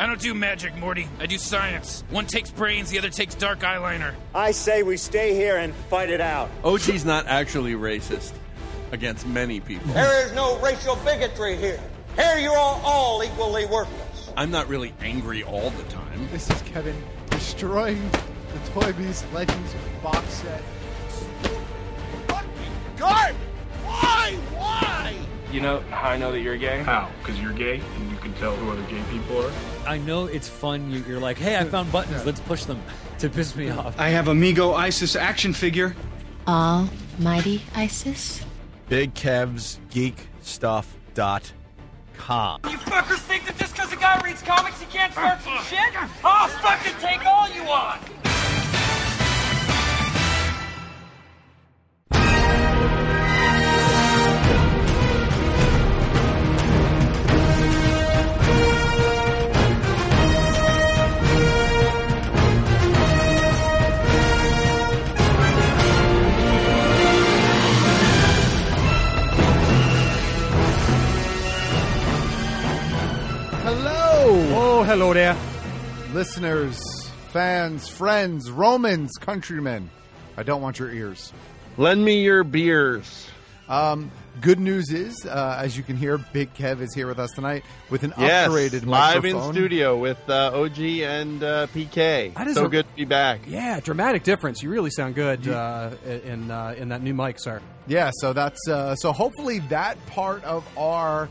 I don't do magic, Morty. I do science. One takes brains, the other takes dark eyeliner. I say we stay here and fight it out. OG's not actually racist against many people. There is no racial bigotry here. Here you are all equally worthless. I'm not really angry all the time. This is Kevin destroying the Toy Biz Legends box set. Fucking God! Why? Why? You know how I know that you're gay? How? Because you're gay and you can tell who other gay people are? I know it's fun. You- You're like, hey, I found buttons. Let's push them to piss me off. I have Amigo Isis action figure. Almighty Isis? Big Kev's Geek Stuff dot com. You fuckers think that just because a guy reads comics he can't start some shit? I'll fucking take all you want! Oh, hello there. Listeners, fans, friends, Romans, countrymen. I don't want your ears. Lend me your beers. Um, good news is, uh, as you can hear, Big Kev is here with us tonight with an Yes, upgraded live microphone. in studio with uh, OG and uh, PK. That is so a- good to be back. Yeah, dramatic difference. You really sound good uh, in uh, in that new mic, sir. Yeah, so that's uh, so. Hopefully, that part of our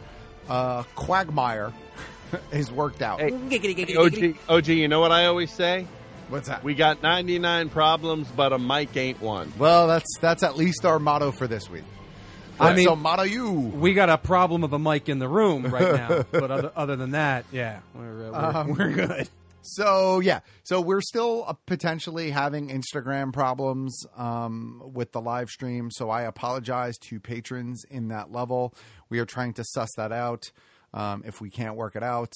uh, quagmire is worked out. Hey, OG, OG, you know what I always say? What's that? We got 99 problems, but a mic ain't one. Well, that's that's at least our motto for this week. I mean, so motto you. We got a problem of a mic in the room right now, but other, other than that, yeah, we're uh, we're, Um, we're good. So yeah, so we're still uh, potentially having Instagram problems um, with the live stream. So I apologize to patrons in that level. We are trying to suss that out. Um, if we can't work it out,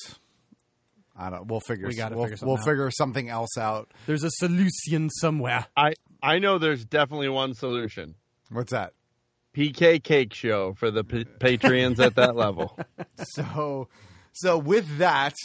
I don't. We'll figure. We gotta we'll, figure something we'll out. figure something else out. There's a solution somewhere. I, I know there's definitely one solution. What's that? PK Cake Show for the p- Patreons at that level. So, so with that,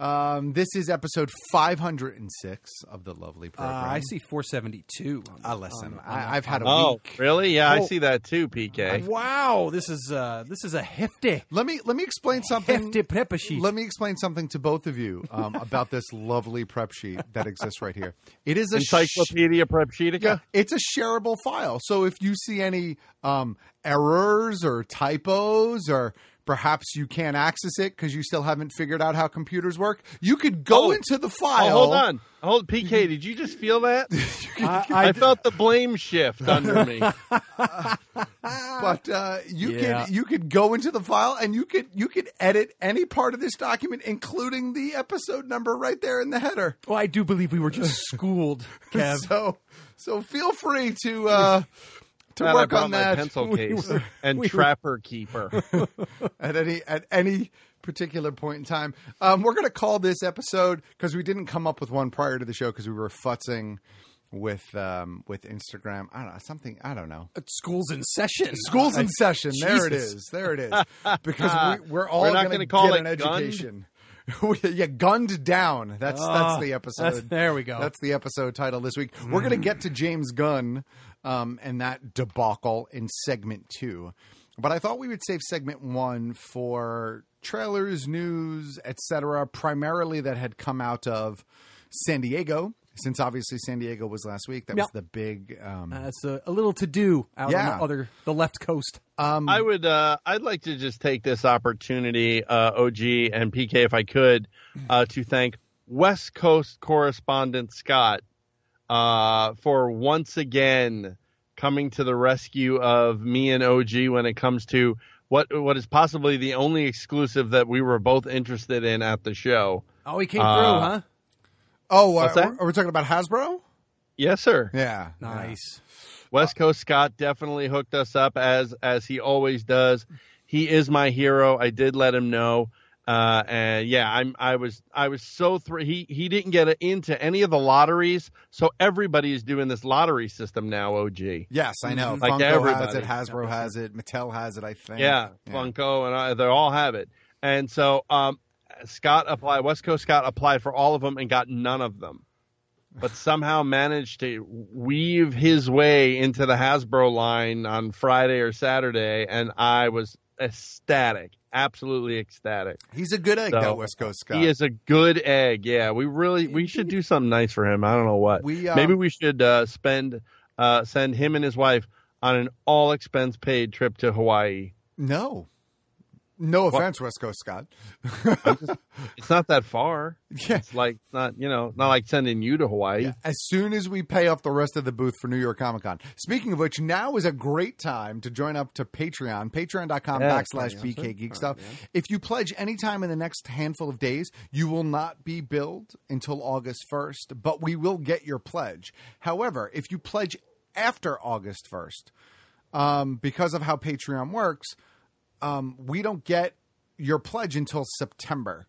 um, this is episode 506 of the lovely Uh, program. I see 472. on Uh, listen, on on I, the- I've had a Oh, week. really? Yeah, I Oh. see that too, PK. Wow, this is uh, this is a hefty, Let me let me explain something. hefty prep sheet. Let me explain something to both of you um, about this lovely prep sheet that exists right here. It is a sh- Encyclopedia Prep Sheetica? yeah, it's a shareable file. So if you see any um, errors or typos or perhaps you can't access it because you still haven't figured out how computers work, you could go Oh. into the Oh, file. hold on. Hold PK, did you just feel that? I, I, felt the blame shift under me. but uh, you Yeah. could you could go into the file and you could you could edit any part of this document, including the episode number right there in the header. well, I do believe we were just schooled, Kev. So so feel free to uh, to Glad I work brought on my that pencil We case were- and we were- trapper keeper. at any at any particular point in time. Um, we're going to call this episode because we didn't come up with one prior to the show because we were futzing with um, with Instagram. I don't know something. I don't know. School's in session. Schools in session. There it is. There it is. Because we, we're all We're not going gonna call get it an gunned? education. yeah, gunned down. That's Ah, that's the that's- episode. there we go. That's the episode title this week. We're going to get to James Gunn um, and that debacle in segment two, but I thought we would save segment one for trailers, news, etc. Primarily that had come out of San Diego. Since obviously San Diego was last week, that Yep. was the big. Um, That's a, a little to do out Yeah. on the other the left coast. um, I would. Uh, I'd like to just take this opportunity, uh, OG and PK, if I could, uh, to thank West Coast correspondent Scott uh, for once again coming to the rescue of me and OG when it comes to what what is possibly the only exclusive that we were both interested in at the show. Oh, he came Uh, through, huh? oh, uh, What's are we talking about Hasbro? Yes, sir. Yeah. Nice. West Coast Scott definitely hooked us up as as he always does. He is my hero. I did let him know. Uh, and yeah, I'm I was I was so thr- he he didn't get into any of the lotteries, so everybody is doing this lottery system now. OG. Yes, I know. Like Funko everybody. has it, Hasbro has it, Mattel has it. I think. Yeah, Funko and I, they all have it. And so um, Scott applied. West Coast Scott applied for all of them and got none of them, but somehow managed to weave his way into the Hasbro line on Friday or Saturday, and I was ecstatic, absolutely ecstatic. He's a good egg, So, that West Coast Scott. He is a good egg. Yeah, we really we should do something nice for him. I don't know what. We, um, Maybe we should uh, spend uh, send him and his wife on an all expense paid trip to Hawaii. No. No offense, West Coast Scott. It's not that far. Yeah. It's like not you know not like sending you to Hawaii. As soon as we pay off the rest of the booth for New York Comic Con. Speaking of which, now is a great time to join up to Patreon, patreon.com Yeah, backslash BK Geek Stuff. If you pledge anytime in the next handful of days, you will not be billed until August 1st, but we will get your pledge. However, if you pledge after August 1st, um, because of how Patreon works, um, we don't get your pledge until September.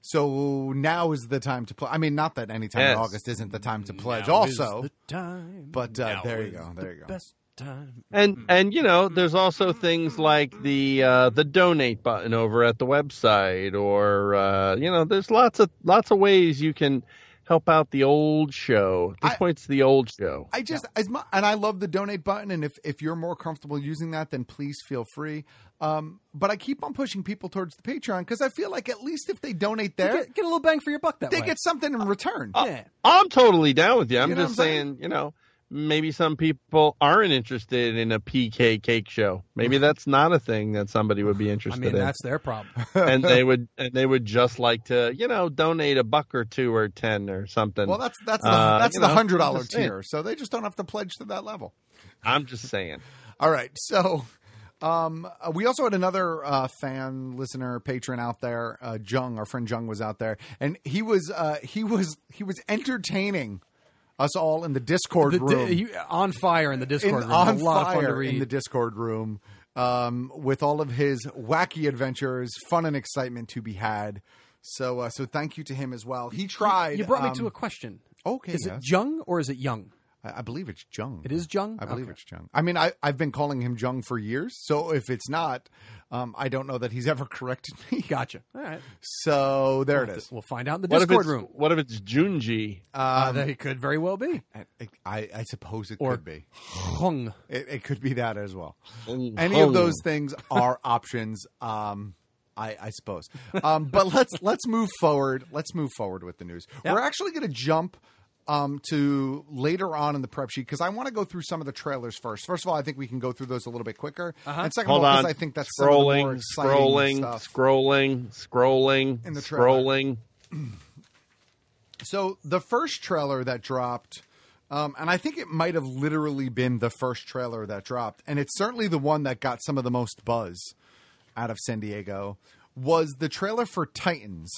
So now is the time to play. I mean, not that any time in August isn't the time to pledge. Now is also, the time. but uh, there you go. There you go. Best time. And and you know there's also things like the uh, the donate button over at the website, or uh, you know there's lots of lots of ways you can help out the old show. At this point, it's the old show. I just as mu- and I love the donate button, and if if you're more comfortable using that, then please feel free. Um, but I keep on pushing people towards the Patreon because I feel like at least if they donate there, Get, get a little bang for your buck that they way. get something in return. yeah. I'm totally down with you. I'm You know just what I'm saying, you know, maybe some people aren't interested in a PK cake show. Maybe that's not a thing that somebody would be interested in. I mean, in. that's their problem. and they would and they would just like to, you know, donate a buck or two or ten or something. Well, that's that's the Uh, that's the know, hundred I'm saying. tier, so they just don't have to pledge to that level. I'm just saying. All right, so um, uh, we also had another uh, fan, listener, patron out there. Uh, Jung, our friend Jung, was out there, and he was uh, he was he was entertaining us all in the Discord The- room. he- on fire in the Discord in, room. on a lot fire of fun to read. in the Discord room um, with all of his wacky adventures, fun and excitement to be had. So, uh, so thank you to him as well. He tried. You brought me um, to a question. Okay, Is yes. it Jung or is it Young? I, I believe it's Jung. It is Jung? I believe Okay. it's Jung. I mean, I, I've been calling him Jung for years. So if it's not, um, I don't know that he's ever corrected me. Gotcha. All right. So there it is. We'll find out in the What Discord room. what if it's Junji? Uh, Um, they could very well be. I, I, I suppose it Or could be. Hung. It, it could be that as well. Hung. Any of those things are options. Um, I, I suppose. Um, but let's let's move forward. Let's move forward with the news. Yep. We're actually going to jump um, to later on in the prep sheet because I want to go through some of the trailers first. First of all, I think we can go through those a little bit quicker. Uh-huh. And second Hold of all, because I think that's some of the more scrolling, scrolling, stuff. scrolling, scrolling, In the trailer. scrolling. So the first trailer that dropped, um, and I think it might have literally been the first trailer that dropped, and it's certainly the one that got some of the most buzz out of San Diego, was the trailer for Titans.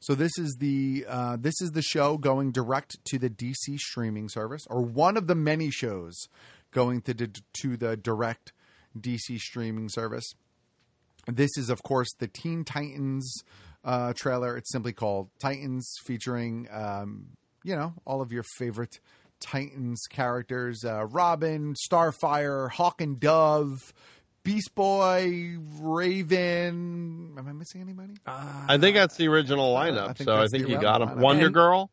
So this is the uh, this is the show going direct to the DC streaming service, or one of the many shows going to the, to the direct DC streaming service. This is, of course, the Teen Titans uh, trailer. It's simply called Titans, featuring, um, you know, all of your favorite Titans characters uh, Robin, Starfire, Hawk and Dove, Beast Boy, Raven. Am I missing anybody? I think that's the original lineup. I think so I think you got him. lineup. Wonder And- Girl.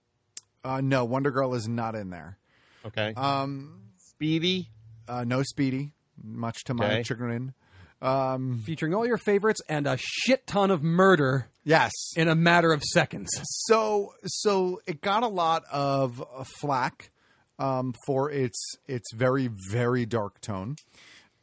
Uh, no, Wonder Girl is not in there. Okay. Um, Speedy. uh, no Speedy, much to my chagrin. Um, Featuring all your favorites and a shit ton of murder yes. in a matter of seconds. So so it got a lot of uh, flack um, for its its very very dark tone,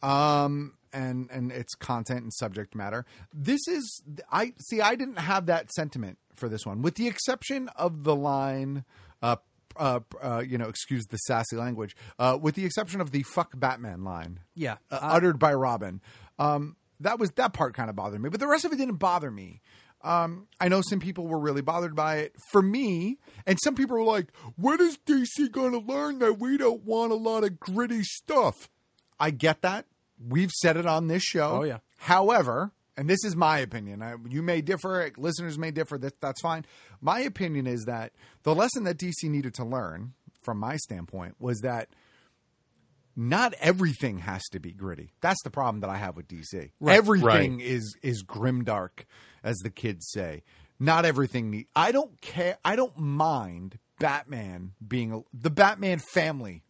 um, and and its content and subject matter. This is I see. I didn't have that sentiment for this one, with the exception of the line. Uh, uh, uh, you know, excuse the sassy language. Uh, with the exception of the "fuck Batman" line, Yeah. uh, uttered by Robin. Um, that was that part kind of bothered me, but the rest of it didn't bother me. Um, I know some people were really bothered by it. For me, and some people were like, "When is DC going to learn that we don't want a lot of gritty stuff?" I get that. We've said it on this show. Oh, yeah. However, and this is my opinion. I, you may differ. Listeners may differ. That, that's fine. My opinion is that the lesson that DC needed to learn, from my standpoint, was that not everything has to be gritty. That's the problem that I have with DC. Right. Everything Right. is is grimdark, as the kids say. Not everything. Need, I don't care. I don't mind Batman being the Batman family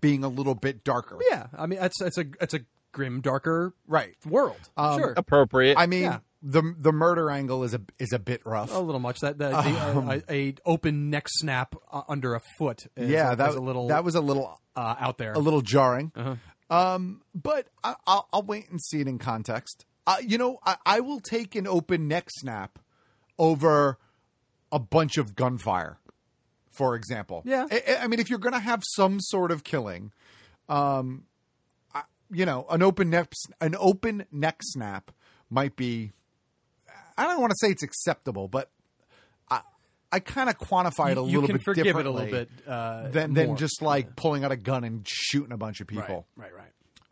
being a little bit darker. Yeah, I mean, it's it's a it's a grim, darker right world. Um, sure, Appropriate. I mean, Yeah. the the murder angle is a is a bit rough. a little much. That, that the, Um, uh, a, a open neck snap uh, under a foot. Is, yeah, that was a little that was a little uh, out there. a little jarring. Uh-huh. Um, but I, I'll, I'll wait and see it in context. Uh, you know, I, I will take an open neck snap over a bunch of gunfire, for example. Yeah. I, I mean, if you're going to have some sort of killing, um, I, you know, an open neck an open neck snap might be. I don't want to say it's acceptable, but I I kind of quantify it a You- you little can bit forgive it a differently little bit, uh, than than just like pulling out a gun and shooting a bunch of people. Right, right,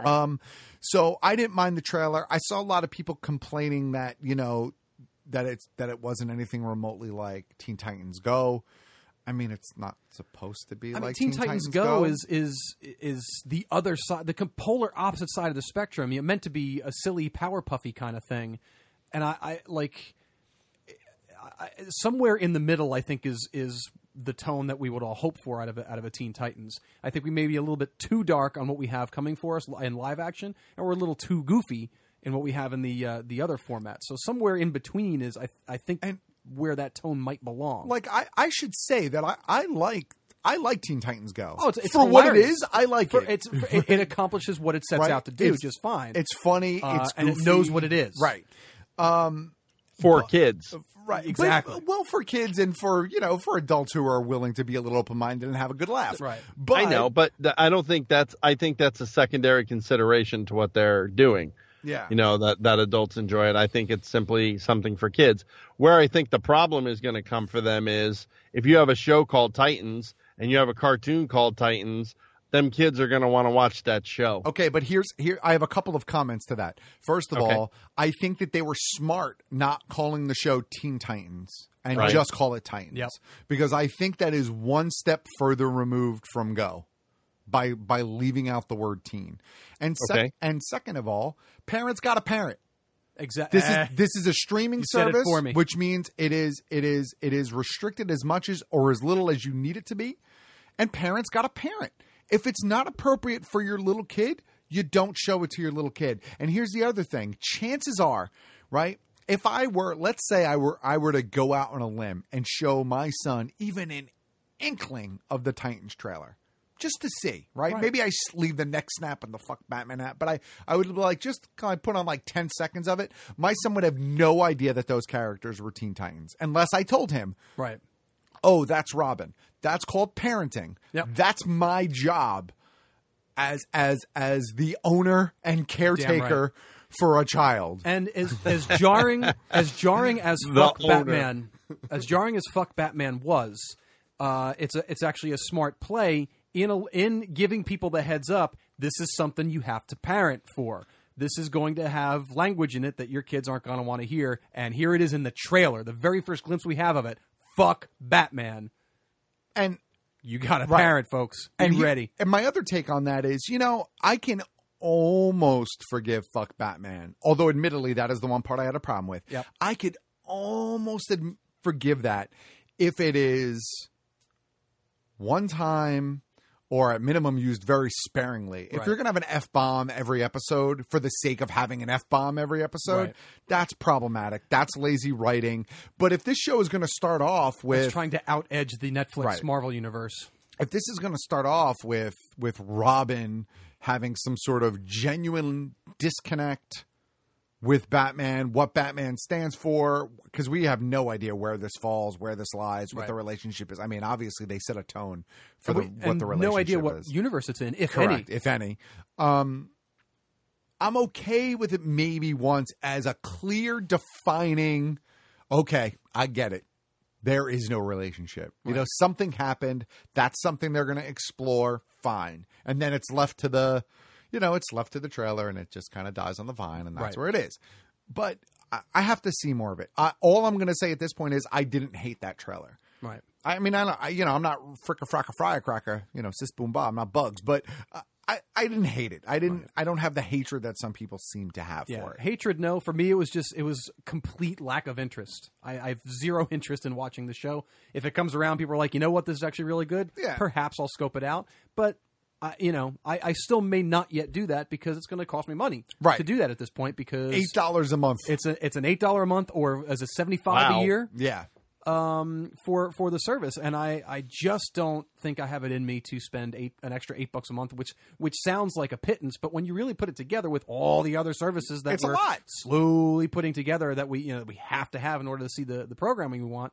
right. Um, so I didn't mind the trailer. I saw a lot of people complaining that you know that it's that it wasn't anything remotely like Teen Titans Go. I mean, it's not supposed to be I mean, like Teen, Titans, Go, is is is the other side, the polar opposite side of the spectrum. It meant to be a silly, power puffy kind of thing, and I, I like I, somewhere in the middle. I think is is the tone that we would all hope for out of a, out of a Teen Titans. I think we may be a little bit too dark on what we have coming for us in live action, and we're a little too goofy in what we have in the uh, the other format. So somewhere in between is I I think where that tone might belong. like I, I should say that I, I like I like Teen Titans Go. Oh, it's, it's for what it is, I like For- it. It's it, it accomplishes what it sets Right? out to do It's- just fine. It's funny. Uh, it's and it knows what it is. Right. Um, for kids. Right, Exactly. But, well, for kids and for you know for adults who are willing to be a little open minded and have a good laugh. Right. But I know, but I don't think that's. I think that's a secondary consideration to what they're doing. Yeah. You know that that adults enjoy it. I think it's simply something for kids. Where I think the problem is going to come for them is if you have a show called Titans and you have a cartoon called Titans, them kids are going to want to watch that show. Okay, but here's here I have a couple of comments to that. First of Okay. all, I think that they were smart not calling the show Teen Titans and Right. just call it Titans. Yep. Because I think that is one step further removed from Go by by leaving out the word teen. And sec- Okay. and second of all, parents got a parent. exactly. This is eh. this is a streaming You service, for me. which means it is it is it is restricted as much as or as little as you need it to be, and parents got a parent. If it's not appropriate for your little kid, you don't show it to your little kid. And here's the other thing: chances are, right? If I were, let's say, I were I were to go out on a limb and show my son even an inkling of the Titans trailer. Just to see, right? Right. Maybe I leave the neck snap and the fuck Batman app, but I, I would like just kind of put on like 10 seconds of it. My son would have no idea that those characters were Teen Titans unless I told him, right. oh, that's Robin. That's called parenting. Yep. That's my job as as as the owner and caretaker for a child. And as as jarring as jarring as The fuck owner. Batman, as jarring as fuck Batman was, uh, it's a it's actually a smart play in a, in giving people the heads up. This is something you have to parent for. This is going to have language in it that your kids aren't going to want to hear. And here it is in the trailer, the very first glimpse we have of it. Fuck Batman. And You got to Right. parent, folks. Be and he- ready. and my other take on that is, you know, I can almost forgive fuck Batman. Although admittedly that is the one part I had a problem with. Yep. I could almost ad- forgive that if it is one time or at minimum used very sparingly. If Right. you're going to have an F bomb every episode for the sake of having an F bomb every episode, Right. that's problematic. That's lazy writing. But if this show is going to start off with It's trying to out edge the Netflix Right. Marvel universe. if this is going to start off with with Robin having some sort of genuine disconnect with Batman, what Batman stands for, because we have no idea where this falls, where this lies, what Right. the relationship is. I mean, obviously they set a tone for the, what the relationship is. no idea what is. universe it's in, if Correct, any. if any. Um, I'm okay with it maybe once as a clear defining okay, I get it. There is no relationship. You know, something happened. That's something they're going to explore. Fine. And then it's left to the, you know, it's left to the trailer and it just kind of dies on the vine and that's Right. where it is. But I, I have to see more of it. I, all I'm going to say at this point is I didn't hate that trailer. Right. I mean, I, I you know, I'm not fricka fracka fryer cracker, you know, sis boom ba. I'm not bugs, but uh, I, I didn't hate it. I didn't. I don't have the hatred that some people seem to have Yeah, for it. hatred. No, for me, it was just it was complete lack of interest. I, I have zero interest in watching the show. If it comes around, people are like, you know what, this is actually really good. Yeah. perhaps I'll scope it out. But I, you know, I, I still may not yet do that because it's going to cost me money Right. to do that at this point. Because Eight dollars a month. It's a it's an eight dollar a month or as a seventy five Wow. a year. Yeah. Um, for for the service, and I I just don't think I have it in me to spend eight an extra eight bucks a month, which which sounds like a pittance, but when you really put it together with all the other services that It's we're slowly putting together that we you know that we have to have in order to see the the programming we want.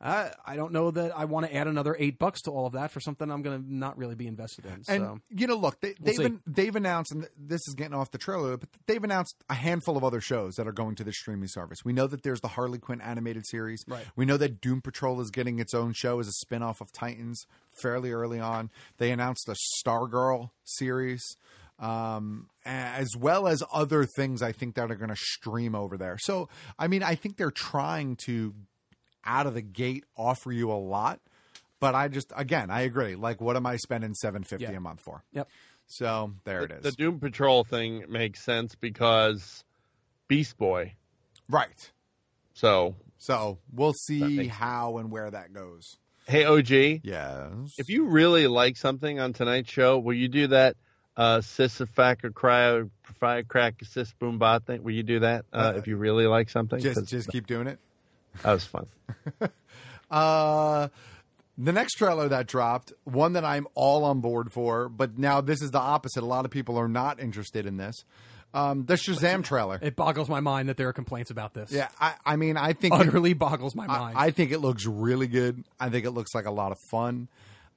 I I don't know that I want to add another eight bucks to all of that for something I'm going to not really be invested in. And so you know, look, they, We'll they've see. they've announced, and this is getting off the trailer, but they've announced a handful of other shows that are going to the streaming service. We know that there's the Harley Quinn animated series. Right. We know that Doom Patrol is getting its own show as a spin-off of Titans fairly early on. They announced a Stargirl series. Um, as well as other things I think that are going to stream over there. So, I mean, I think they're trying to out of the gate offer you a lot, but I just again I agree. Like, what am I spending seven fifty Yeah. a month for? Yep. So there it is. The Doom Patrol thing makes sense because Beast Boy. right. So, So we'll see how and where that goes. hey OG, Yes. if you really like something on tonight's show, will you do that uh sisafaka cryo fire crack sis boom bot thing? Will you do that uh, if you really like something? Just 'Cause just keep doing it. That was fun. Uh the next trailer that dropped, one that I'm all on board for, but now this is the opposite. A lot of people are not interested in this. Um, the Shazam trailer. it boggles my mind that there are complaints about this. Yeah, I, I mean, I think utterly boggles my I- mind. I, think it looks really good. I think it looks like a lot of fun.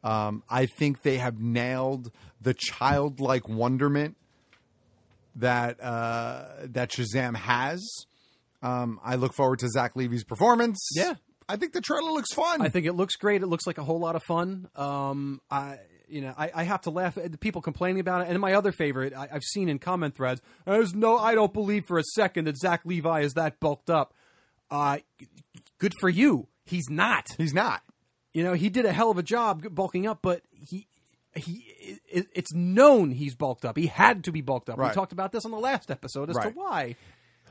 Um, I think they have nailed the childlike wonderment that uh, that Shazam has. Um, I look forward to Zach Levi's performance. Yeah. I think the trailer looks fun. I think it looks great. It looks like a whole lot of fun. Um, I, you know, I, I have to laugh at the people complaining about it. And my other favorite, I, I've seen in comment threads. There's no, I don't believe for a second that Zach Levi is that bulked up. Uh, good for you. He's not. He's not. You know, he did a hell of a job bulking up, but he. He, it, it's known he's bulked up. He had to be bulked up. Right. We talked about this on the last episode as Right. to why.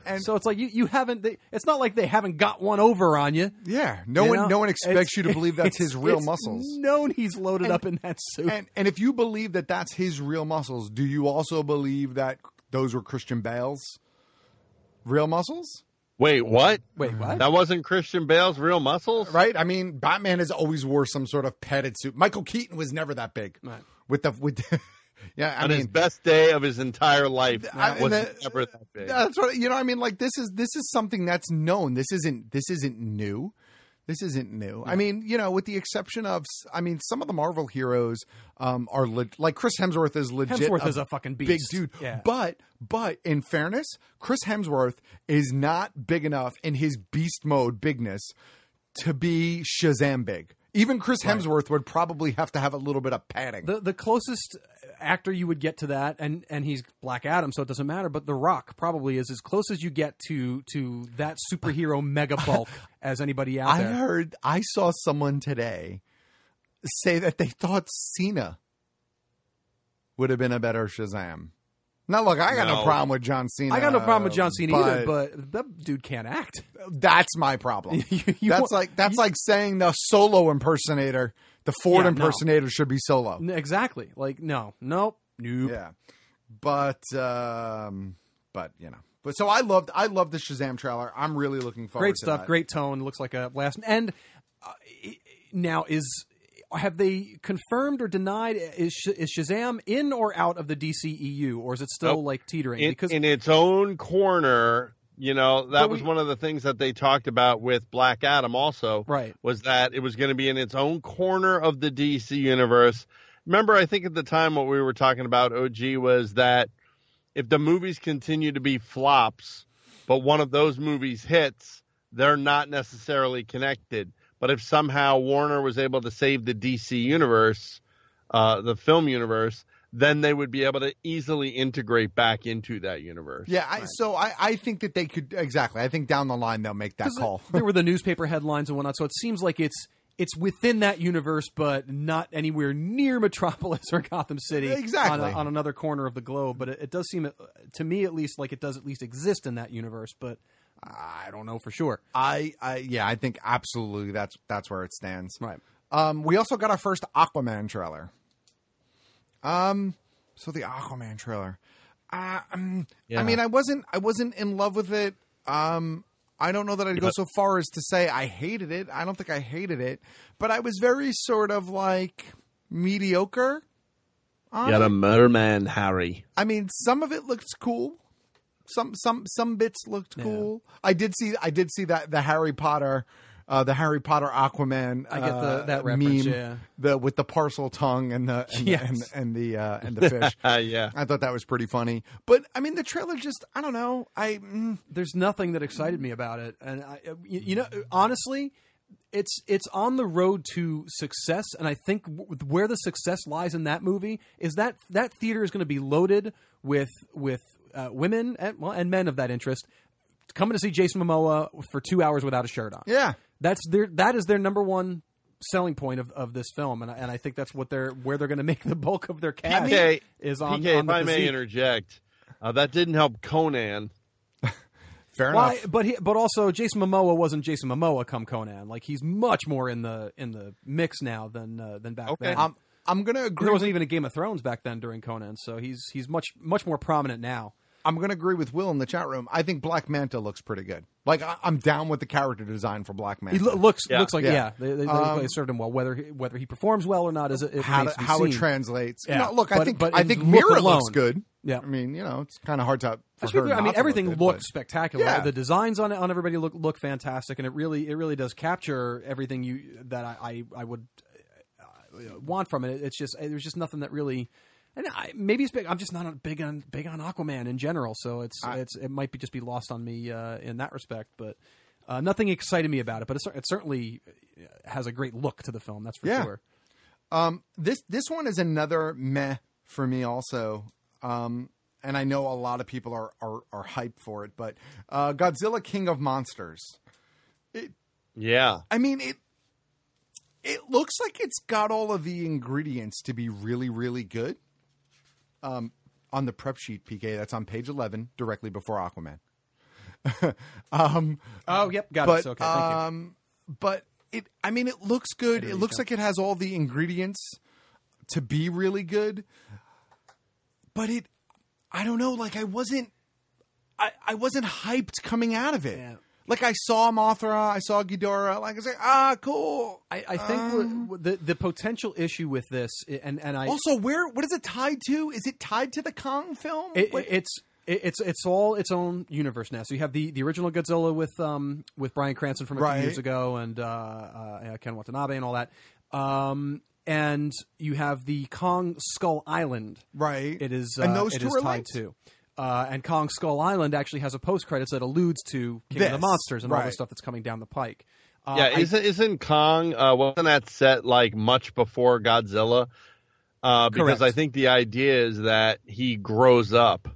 And so it's like you, you haven't. They, it's not like they haven't got one over on you. Yeah, no You one know? no one expects It's- you to believe that's his real it's muscles. Known he's loaded And- up in that suit. And and if you believe that that's his real muscles, do you also believe that those were Christian Bale's real muscles? Wait, what? Wait, what? That wasn't Christian Bale's real muscles? Right? I mean, Batman has always wore some sort of padded suit. Michael Keaton was never that big. With the with the, Yeah, I On mean his best day of his entire life I- was the- never that big. That's what you know. I mean, like this is this is something that's known. This isn't this isn't new. This isn't new. I mean, you know, with the exception of, I mean, some of the Marvel heroes um, are le- like Chris Hemsworth is legit. Hemsworth is a fucking beast. big dude. Yeah. But but in fairness, Chris Hemsworth is not big enough in his beast mode bigness to be Shazam big. Even Chris Hemsworth would probably have to have a little bit of padding. The the closest actor you would get to that, and and he's Black Adam, so it doesn't matter. But The Rock probably is as close as you get to to that superhero mega bulk as anybody out there. I heard I saw someone today say that they thought Cena would have been a better Shazam. Now, look, I got no, No. problem with John Cena. I got no problem with John Cena either, but that dude can't act. that's my problem. You that's like that's like saying the solo impersonator, the Ford Yeah, no. impersonator, should be solo. Exactly. Like no, nope, nope. Yeah, but um, but you know, but so I loved I loved the Shazam trailer. I'm really looking forward. great to stuff, that. great tone. Looks like a blast. And uh, now is have they confirmed or denied is, Sh- is Shazam in or out of the DCEU, or is it still Nope. like teetering? in, because in its own corner. You know, that But was one of the things that they talked about with Black Adam also. Right. Was that it was going to be in its own corner of the DC universe. Remember, I think at the time what we were talking about, OG, was that if the movies continue to be flops, but one of those movies hits, they're not necessarily connected. But if somehow Warner was able to save the DC universe, uh, the film universe, then they would be able to easily integrate back into that universe. Yeah, I, so I, I think that they could exactly. I think down the line they'll make that call. there were the newspaper headlines and whatnot, so it seems like it's it's within that universe, but not anywhere near Metropolis or Gotham City. Exactly. on, a- on another corner of the globe. But it, it does seem, uh, to me at least, like it does at least exist in that universe. But I don't know for sure. I, I yeah, I think absolutely that's that's where it stands. Right. Um, we also got our first Aquaman trailer. Um, so the Aquaman trailer. Uh, um, Yeah. I mean, I wasn't I wasn't in love with it. Um, I don't know that I'd go so far as to say I hated it. I don't think I hated it, but I was very sort of like mediocre. Got it. a merman, Harry. I mean, some of it looks cool. Some some some bits looked cool. I did see I did see that the Harry Potter uh, the Harry Potter Aquaman I get the- uh, that reference, meme yeah. the with the Parseltongue and the and, Yes. the, and, and the uh, and the fish. yeah. I thought that was pretty funny. But I mean the trailer just I don't know. I mm, There's nothing that excited me about it, and I, you, you know, honestly, it's it's on the road to success, and I think w- where the success lies in that movie is that that theater is going to be loaded with with uh, women and well, and men of that interest coming to see Jason Momoa for two hours without a shirt on. yeah. That's their that is their number one selling point of, of this film, and I, and I think that's what they're where they're going to make the bulk of their cash PK, is on. PK, on if the I may interject, uh, that didn't help Conan. Fair Why, enough. but he, but also Jason Momoa wasn't Jason Momoa come Conan. Like he's much more in the in the mix now than uh, than back Okay. then. I'm I'm gonna agree. there wasn't even a Game of Thrones back then during Conan, so he's he's much much more prominent now. I'm going to agree with Will in the chat room. I think Black Manta looks pretty good. Like I, I'm down with the character design for Black Manta. He lo- looks Yeah. looks like yeah, Yeah. they, they, they, Um, they served him well. Whether he, whether he performs well or not is it, it how remains to, to how it translates. Yeah. No, look, I think but I think look Mira alone- looks good. Yeah. I mean, you know, it's kind of hard to. For her clear, I mean, to everything look good, looked but- spectacular. Yeah. The designs on on everybody look look fantastic, and it really it really does capture everything you that I I, I would uh, want from it. It's just there's just nothing that really. And I, maybe it's big. I'm just not big on big on Aquaman in general, so it's it's it might be just be lost on me uh, in that respect. But uh, nothing excited me about it. But it, it certainly has a great look to the film. That's for Yeah. sure. Um, this this one is another meh for me also. Um, and I know a lot of people are are, are hyped for it, but uh, Godzilla King of Monsters. Yeah. I mean it. It looks like it's got all of the ingredients to be really really good. Um, on the prep sheet, PK, that's on page eleven, directly before Aquaman. um, Oh, yep, got but, it. Okay, thank you. um, but it, I mean, it looks good. It looks like it has all the ingredients to be really good. But it, I don't know. Like I wasn't, I, I wasn't hyped coming out of it. Like I saw Mothra, I saw Ghidorah. Like I was like, ah, cool. I, I think Um, the the potential issue with this, and and I also, where what is it tied to? Is it tied to the Kong film? It, it's it, it's it's all its own universe now. So you have the, the original Godzilla with um with Bryan Cranston from a Right. few years ago and uh, uh, Ken Watanabe and all that. Um, and you have the Kong Skull Island. Right. It is And uh, those it two is are tied linked? to. Uh, and Kong Skull Island actually has a post credits that alludes to King of the Monsters and all the stuff that's coming down the pike. Uh, yeah, isn't isn't Kong uh, wasn't that set like much before Godzilla? Uh, because Correct. I think the idea is that he grows up.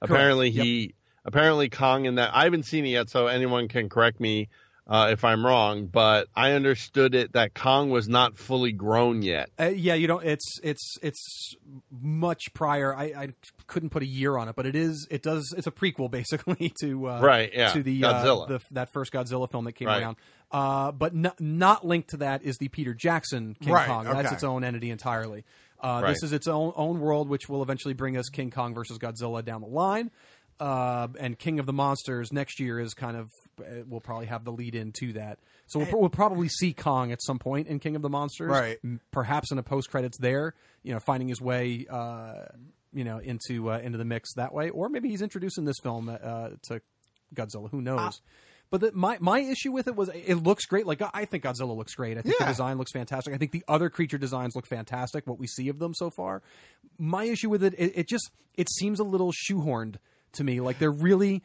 Apparently, Yep. he apparently Kong in that I haven't seen it yet, so anyone can correct me uh, if I'm wrong. But I understood it that Kong was not fully grown yet. Uh, yeah, you don't. It's it's it's much prior. I, I couldn't put a year on it, but it is. It does. It's a prequel basically to uh, Right, yeah, to the Godzilla. Uh, the that first Godzilla film that came Right. around. Uh, but no, not linked to that is the Peter Jackson King Right, Kong. That's its own entity entirely. Uh, Right. This is its own own world, which will eventually bring us King Kong versus Godzilla down the line. Uh, and King of the Monsters next year is kind of uh, we'll probably have the lead into that. So we'll, we'll probably see Kong at some point in King of the Monsters, Right. Perhaps in a post credits there, you know, finding his way, uh, you know, into uh, into the mix that way, or maybe he's introducing this film uh, to Godzilla. Who knows? But the, my my issue with it was it looks great. Like I think Godzilla looks great. I think Yeah. the design looks fantastic. I think the other creature designs look fantastic. What we see of them so far. My issue with it, it, it just it seems a little shoehorned to me. Like they're really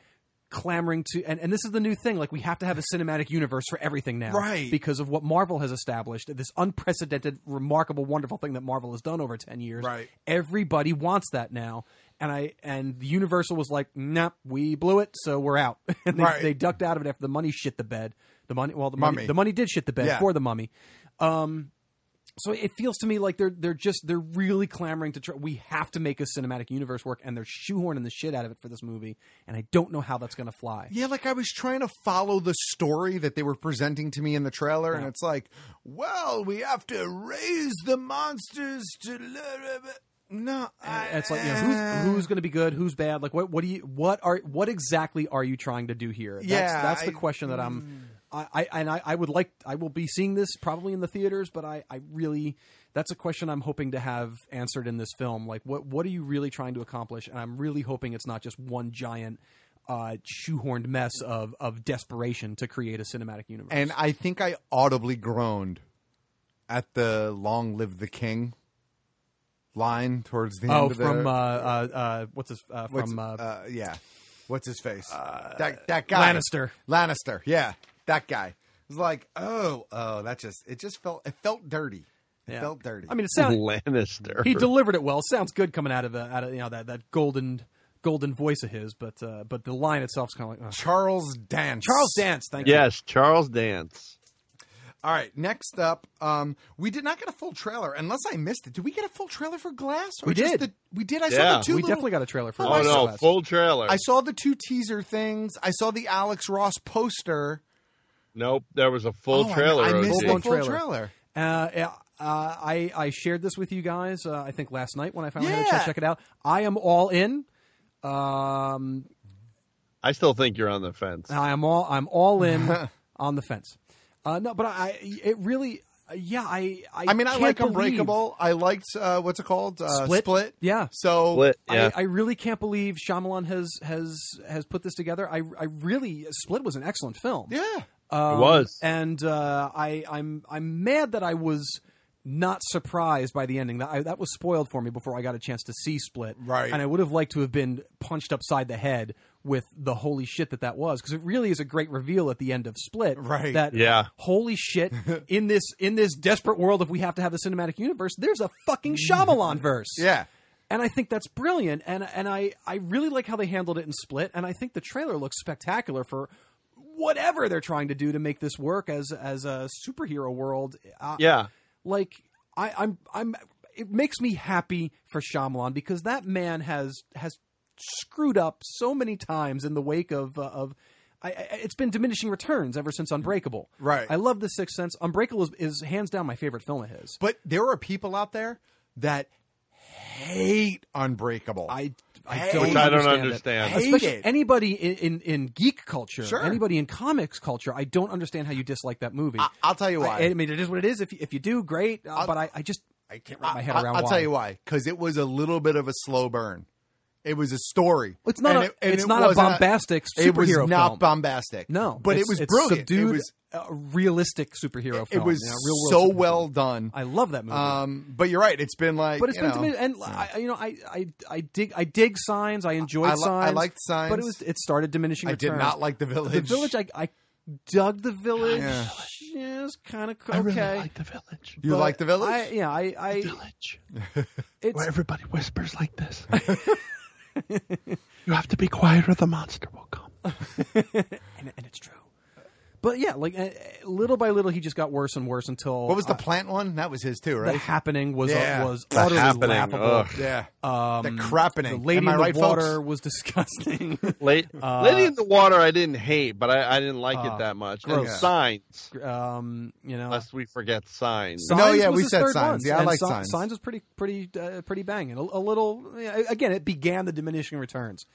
clamoring to and, and this is the new thing like we have to have a cinematic universe for everything now Right. because of what marvel has established this unprecedented remarkable wonderful thing that marvel has done over 10 years Right. everybody wants that now and i and the universal was like nah we blew it so we're out and they, Right. they ducked out of it after the money shit the bed the money well the money Mummy. the money did shit the bed Yeah. for the mummy um so it feels to me like they're they're just they're really clamoring to try. We have to make a cinematic universe work, and they're shoehorning the shit out of it for this movie. And I don't know how that's going to fly. Yeah, like I was trying to follow the story that they were presenting to me in the trailer, and it's like, well, we have to raise the monsters to. No, And it's like you know, who's who's going to be good, who's bad. Like what what do you what are what exactly are you trying to do here? That's, Yeah, that's the I- mm. question that I'm. I, I and I, I would like I will be seeing this probably in the theaters, but I, I really that's a question I'm hoping to have answered in this film. Like what what are you really trying to accomplish? And I'm really hoping it's not just one giant uh, shoehorned mess of of desperation to create a cinematic universe. And I think I audibly groaned at the "Long live the King" line towards the oh, end of the. from uh, uh, uh, what's his uh, what's- from uh, uh, yeah, what's his face? that that guy Lannister. Lannister, yeah, that guy. It was like, oh, oh, that just it just felt it felt dirty. It Yeah. felt dirty. I mean, it sounds Lannister. He delivered it well. Sounds good coming out of the, out of you know that, that golden golden voice of his, but uh, but the line itself is kind of like uh. Charles Dance. Charles Dance. Thank you. Yes, Charles Dance. All right, next up, um, we did not get a full trailer, unless I missed it. Did we get a full trailer for Glass? Or We just did. The, we did. I saw the two. we little- definitely got a trailer for. Oh, Oh, I Last saw no, full trailer. I saw the two teaser things. I saw the Alex Ross poster. Nope, there was a full Oh, trailer. I, missed OG. the Full-blown full trailer. trailer. Uh, yeah, uh, I I shared this with you guys. Uh, I think last night when I finally had a chance to check it out. I am all in. Um, I still think you're on the fence. I am all I'm all in on the fence. Uh, no, but I it really yeah I I, I mean, I can't like believe- Unbreakable. I liked uh, what's it called? Uh, Split? Split. Yeah. So Split. Yeah. I, I really can't believe Shyamalan has has has put this together. I I really Split was an excellent film. yeah. Um, It was. and uh, I I'm I'm mad that I was not surprised by the ending. That I, that was spoiled for me before I got a chance to see Split. Right. and I would have liked to have been punched upside the head with the holy shit that that was because it really is a great reveal at the end of Split. Right. That Yeah. holy shit in this in this desperate world if we have to have a cinematic universe, there's a fucking Shyamalan verse. Yeah. And I think that's brilliant, and and I, I really like how they handled it in Split, and I think the trailer looks spectacular for whatever they're trying to do to make this work as as a superhero world. Yeah. like I, I'm I'm it makes me happy for Shyamalan because that man has has screwed up so many times in the wake of uh, of. I, I, it's been diminishing returns ever since Unbreakable. Right. I love The Sixth Sense. Unbreakable is, is hands down my favorite film of his. But there are people out there that hate Unbreakable. I I Hate don't. Which I don't understand it. understand. Hate Especially it. anybody in, in, in geek culture, Sure. anybody in comics culture, I don't understand how you dislike that movie. I, I'll tell you why. I, I mean, it is what it is. If you, if you do, great. Uh, but I, I just I can't wrap my head I- around. I'll why. tell you why. Because it was a little bit of a slow burn. It was a story. It's not And a- it- and it's it not a wasn't bombastic It was not film. bombastic. No, but it's- it was it's brilliant. Subdued, it was a realistic superhero it film. It was you know, real-world so well film. done. I love that movie. Um, but you're right. It's been like, but it's you been know, to me, and I, you know, I, I, I dig, I dig signs. I enjoyed I li- I signs. liked Signs. but it was, it started diminishing. I did not like The Village. The village, I, I dug the village. Yeah. Yeah, it's kind of okay. I really like the village. You like The Village? I, yeah, I, I Village. it's Where everybody whispers like this. you have to be quiet or the monster will come. and, and it's true. But yeah, like uh, little by little, he just got worse and worse until what was the uh, plant one? That was his too, the right? happening was Yeah. uh, was The utterly Happening, laughable. ugh. yeah. Um, The crappening. The lady Am I in the right, water folks? was disgusting. Late, Uh, Lady in the Water, I didn't hate, but I, I didn't like uh, it that much. And gross. Signs, um, you know, lest we forget Signs. Signs No, yeah, was we his said third Signs. one. Yeah, I And like Si- Signs. Signs was pretty, pretty, uh, pretty banging. A, a little, yeah, again, it began the diminishing returns,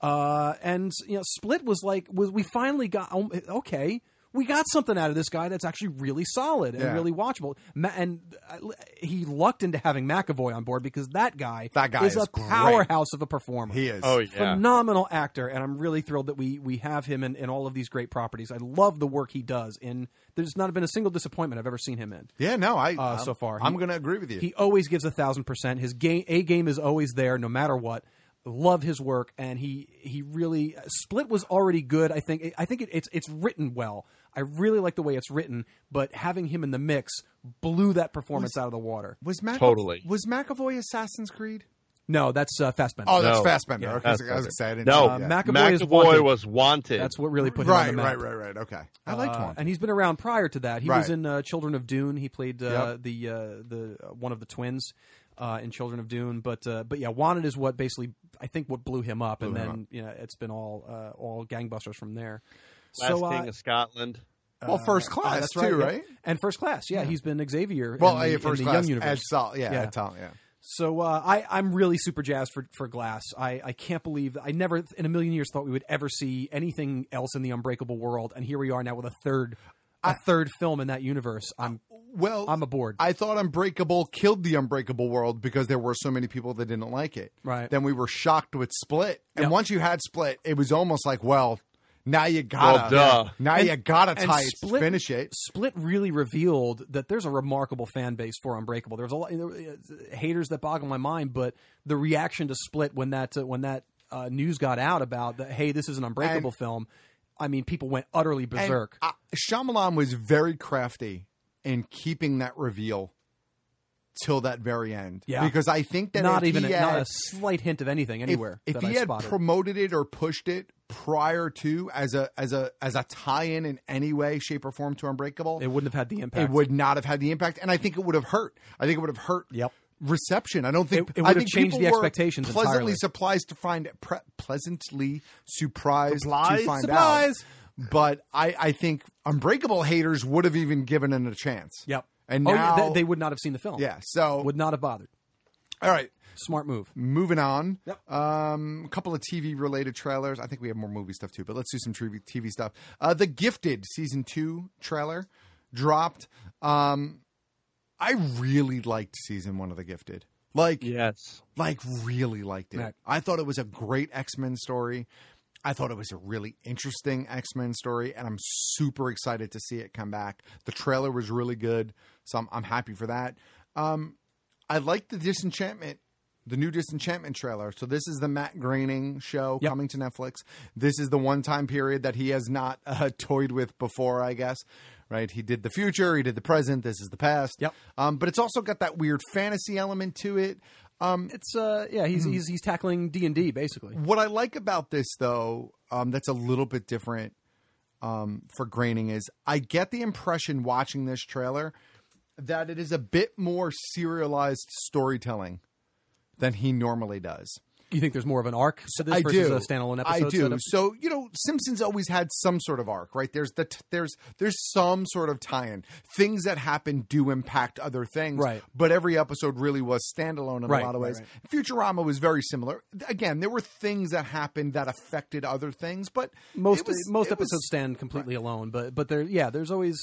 uh, and you know, Split was like, was we finally got oh, okay. We got something out of this guy that's actually really solid and Yeah. really watchable. Ma- and uh, he lucked into having McAvoy on board because that guy, That guy is, is a great. powerhouse of a performer. He is. Oh yeah, phenomenal actor, and I'm really thrilled that we we have him in, in all of these great properties. I love the work he does. In there's not been a single disappointment I've ever seen him in Yeah, no, I uh, so far. I'm going to agree with you. He always gives a thousand percent. His game, a game is always there, no matter what. Love his work, and he he really Split was already good. I think I think it, it's it's written well. I really like the way it's written, but having him in the mix blew that performance Was- out of the water. Was Mac- Totally. Was McAvoy Assassin's Creed? No, that's uh, Fassbender. Oh, that's No. Fassbender. Yeah. Okay, I was gonna say, I didn't No, know that. McAvoy is McAvoy wanted. was wanted. That's what really put him right, on the map. right, right, right. Okay, I liked Uh, one. and he's been around prior to that. He Right. was in uh, Children of Dune. He played uh, Yep. the uh, the uh, one of the twins uh, in Children of Dune. But uh, but yeah, Wanted is what basically I think what blew him up, and him then you know it's been all uh, all gangbusters from there. Last so, uh, King of Scotland. well, first uh, class that's too, yeah. right? And first class, yeah, Yeah. he's been Xavier. Well, in the, yeah, in first the class. Young Universe. Sol, yeah, Yeah. Ed Sol, yeah. So uh, I, I'm really super jazzed for, for Glass. I, I can't believe I never in a million years thought we would ever see anything else in the Unbreakable world, and here we are now with a third a third film in that universe. I'm Well, I'm aboard. I thought Unbreakable killed the Unbreakable world because there were so many people that didn't like it. Right. Then we were shocked with Split, and Yep. once you had Split, it was almost like, well, now you gotta, Well, duh. now And- you gotta and tie it, Split- finish it. Split really revealed that there's a remarkable fan base for Unbreakable. There's a lot there were, uh, haters that boggle my mind, but the reaction to Split when that uh, when that uh, news got out about that, hey, this is an Unbreakable And- film. I mean, people went utterly berserk. And, uh, Shyamalan was very crafty in keeping that reveal till that very end. Yeah. because I think that not if even he a, not had- a slight hint of anything if- anywhere. If, that he I had spotted. promoted it or pushed it prior to as a as a as a tie-in in any way, shape, or form to Unbreakable, it wouldn't have had the impact. it would not have had the impact, and I think it would have hurt. I think it would have hurt. Yep. Reception. I don't think It- it I would have think changed people the were expectations Pleasantly entirely. surprised to find pre- pleasantly surprised Supplies? to find Supplies. out. But I, I think Unbreakable haters would have even given it a chance. Yep. And oh, now yeah, they, they would not have seen the film. yeah. So would not have bothered. all right. Smart move. Moving on. Yep. Um, a couple of TV related trailers. I think we have more movie stuff too, but let's do some TV, TV stuff. Uh, the Gifted season two trailer dropped. Um, I really liked season one of The Gifted. Like, Yes. like really liked it. Right. I thought it was a great X Men story. I thought it was a really interesting X Men story, and I'm super excited to see it come back. The trailer was really good, so I'm, I'm happy for that. Um, I like the Disenchantment, the new Disenchantment trailer. So this is the Matt Groening show Yep. coming to Netflix. This is the one time period that he has not uh, toyed with before, I guess. Right? He did the future, he did the present. This is the past. Yep. Um, but it's also got that weird fantasy element to it. Um, It's uh yeah he's Hmm. he's he's tackling D and D basically. what I like about this, though, um, that's a little bit different um, for Groening is I get the impression watching this trailer that it is a bit more serialized storytelling than he normally does. You think there's more of an arc to this I versus do. a standalone episode? I do. setup? So you know, Simpsons always had some sort of arc, right? There's the t- there's there's some sort of tie-in. Things that happen do impact other things, Right. But every episode really was standalone in Right, a lot of right, ways. Futurama was very similar. Again, there were things that happened that affected other things, but most was- most it was- episodes stand completely alone, but but there yeah there's always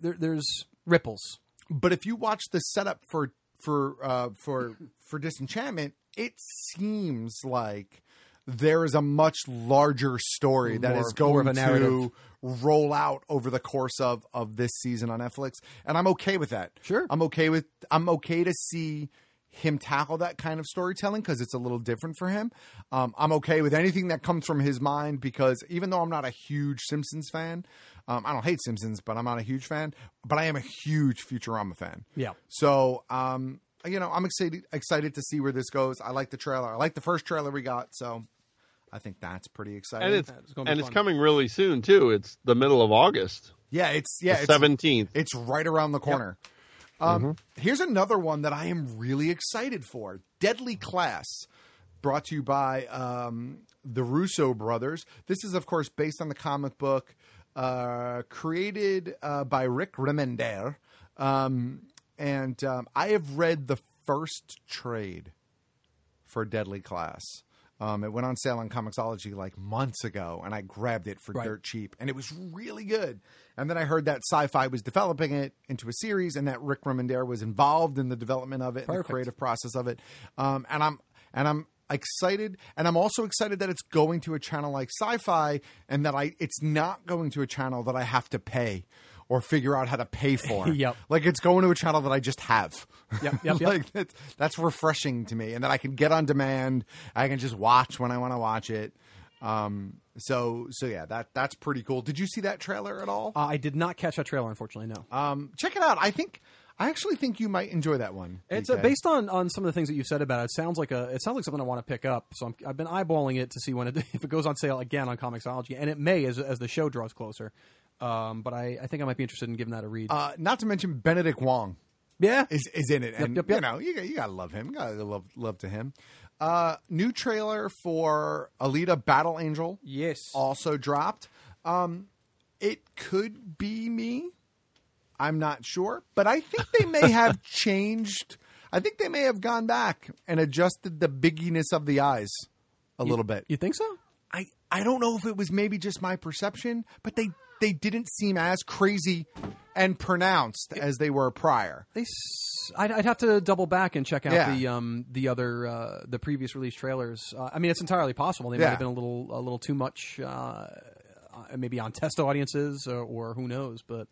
there, there's ripples. But if you watch the setup for for uh, for for Disenchantment, it seems like there is a much larger story that More- is going a to roll out over the course of of this season on Netflix, and I'm okay with that. Sure. I'm okay with I'm okay to see him tackle that kind of storytelling because it's a little different for him. Um, I'm okay with anything that comes from his mind because even though I'm not a huge Simpsons fan, um, I don't hate Simpsons, but I'm not a huge fan. But I am a huge Futurama fan. Yeah. So, um, you know, I'm excited excited to see where this goes. I like the trailer. I like the first trailer we got, so I think that's pretty exciting. And it's, it's gonna and it's coming really soon too. It's the middle of August. yeah, it's yeah, the it's, seventeenth. it's right around the corner. Um, Here's another one that I am really excited for: Deadly Class, brought to you by um, the Russo brothers. This is, of course, based on the comic book uh, created uh, by Rick Remender, um, and um, I have read the first trade for Deadly Class. Um, it went on sale on Comixology like months ago, and I grabbed it for Right. dirt cheap, and it was really good. And then I heard that Sci-Fi was developing it into a series, and that Rick Remender was involved in the development of it, and the creative process of it. Um, and I'm and I'm excited, and I'm also excited that it's going to a channel like Sci-Fi, and that I it's not going to a channel that I have to pay or figure out how to pay for. Yep. Like it's going to a channel that I just have. Yep, yep, yep. like that's, that's refreshing to me, and that I can get on demand. I can just watch when I want to watch it. Um, so so yeah, that that's pretty cool. Did you see that trailer at all? Uh, I did not catch that trailer, unfortunately. No. Um, check it out. I think I actually think you might enjoy that one. It's uh, BK. based on, on some of the things that you've said about it. It sounds like a it sounds like something I want to pick up. So I'm, I've been eyeballing it to see when it if it goes on sale again on Comixology, and it may as as the show draws closer. Um, but I, I think I might be interested in giving that a read. Uh, not to mention Benedict Wong. Yeah, is is in it, Yep, and yep, you know you got- you gotta love him. You gotta love love to him. Uh, new trailer for Alita Battle Angel. Yes, also dropped. Um, it could be me. I'm not sure, but I think they may have changed. I think they may have gone back and adjusted the bigginess of the eyes a You- little bit. You think so? I I don't know if it was maybe just my perception, but they they didn't seem as crazy and pronounced as they were prior. They, s- I'd, I'd have to double back and check out Yeah. the um the other uh, the previous release trailers. Uh, I mean, it's entirely possible they might have been a little a little too much, uh, uh, maybe on test audiences or, or who knows. But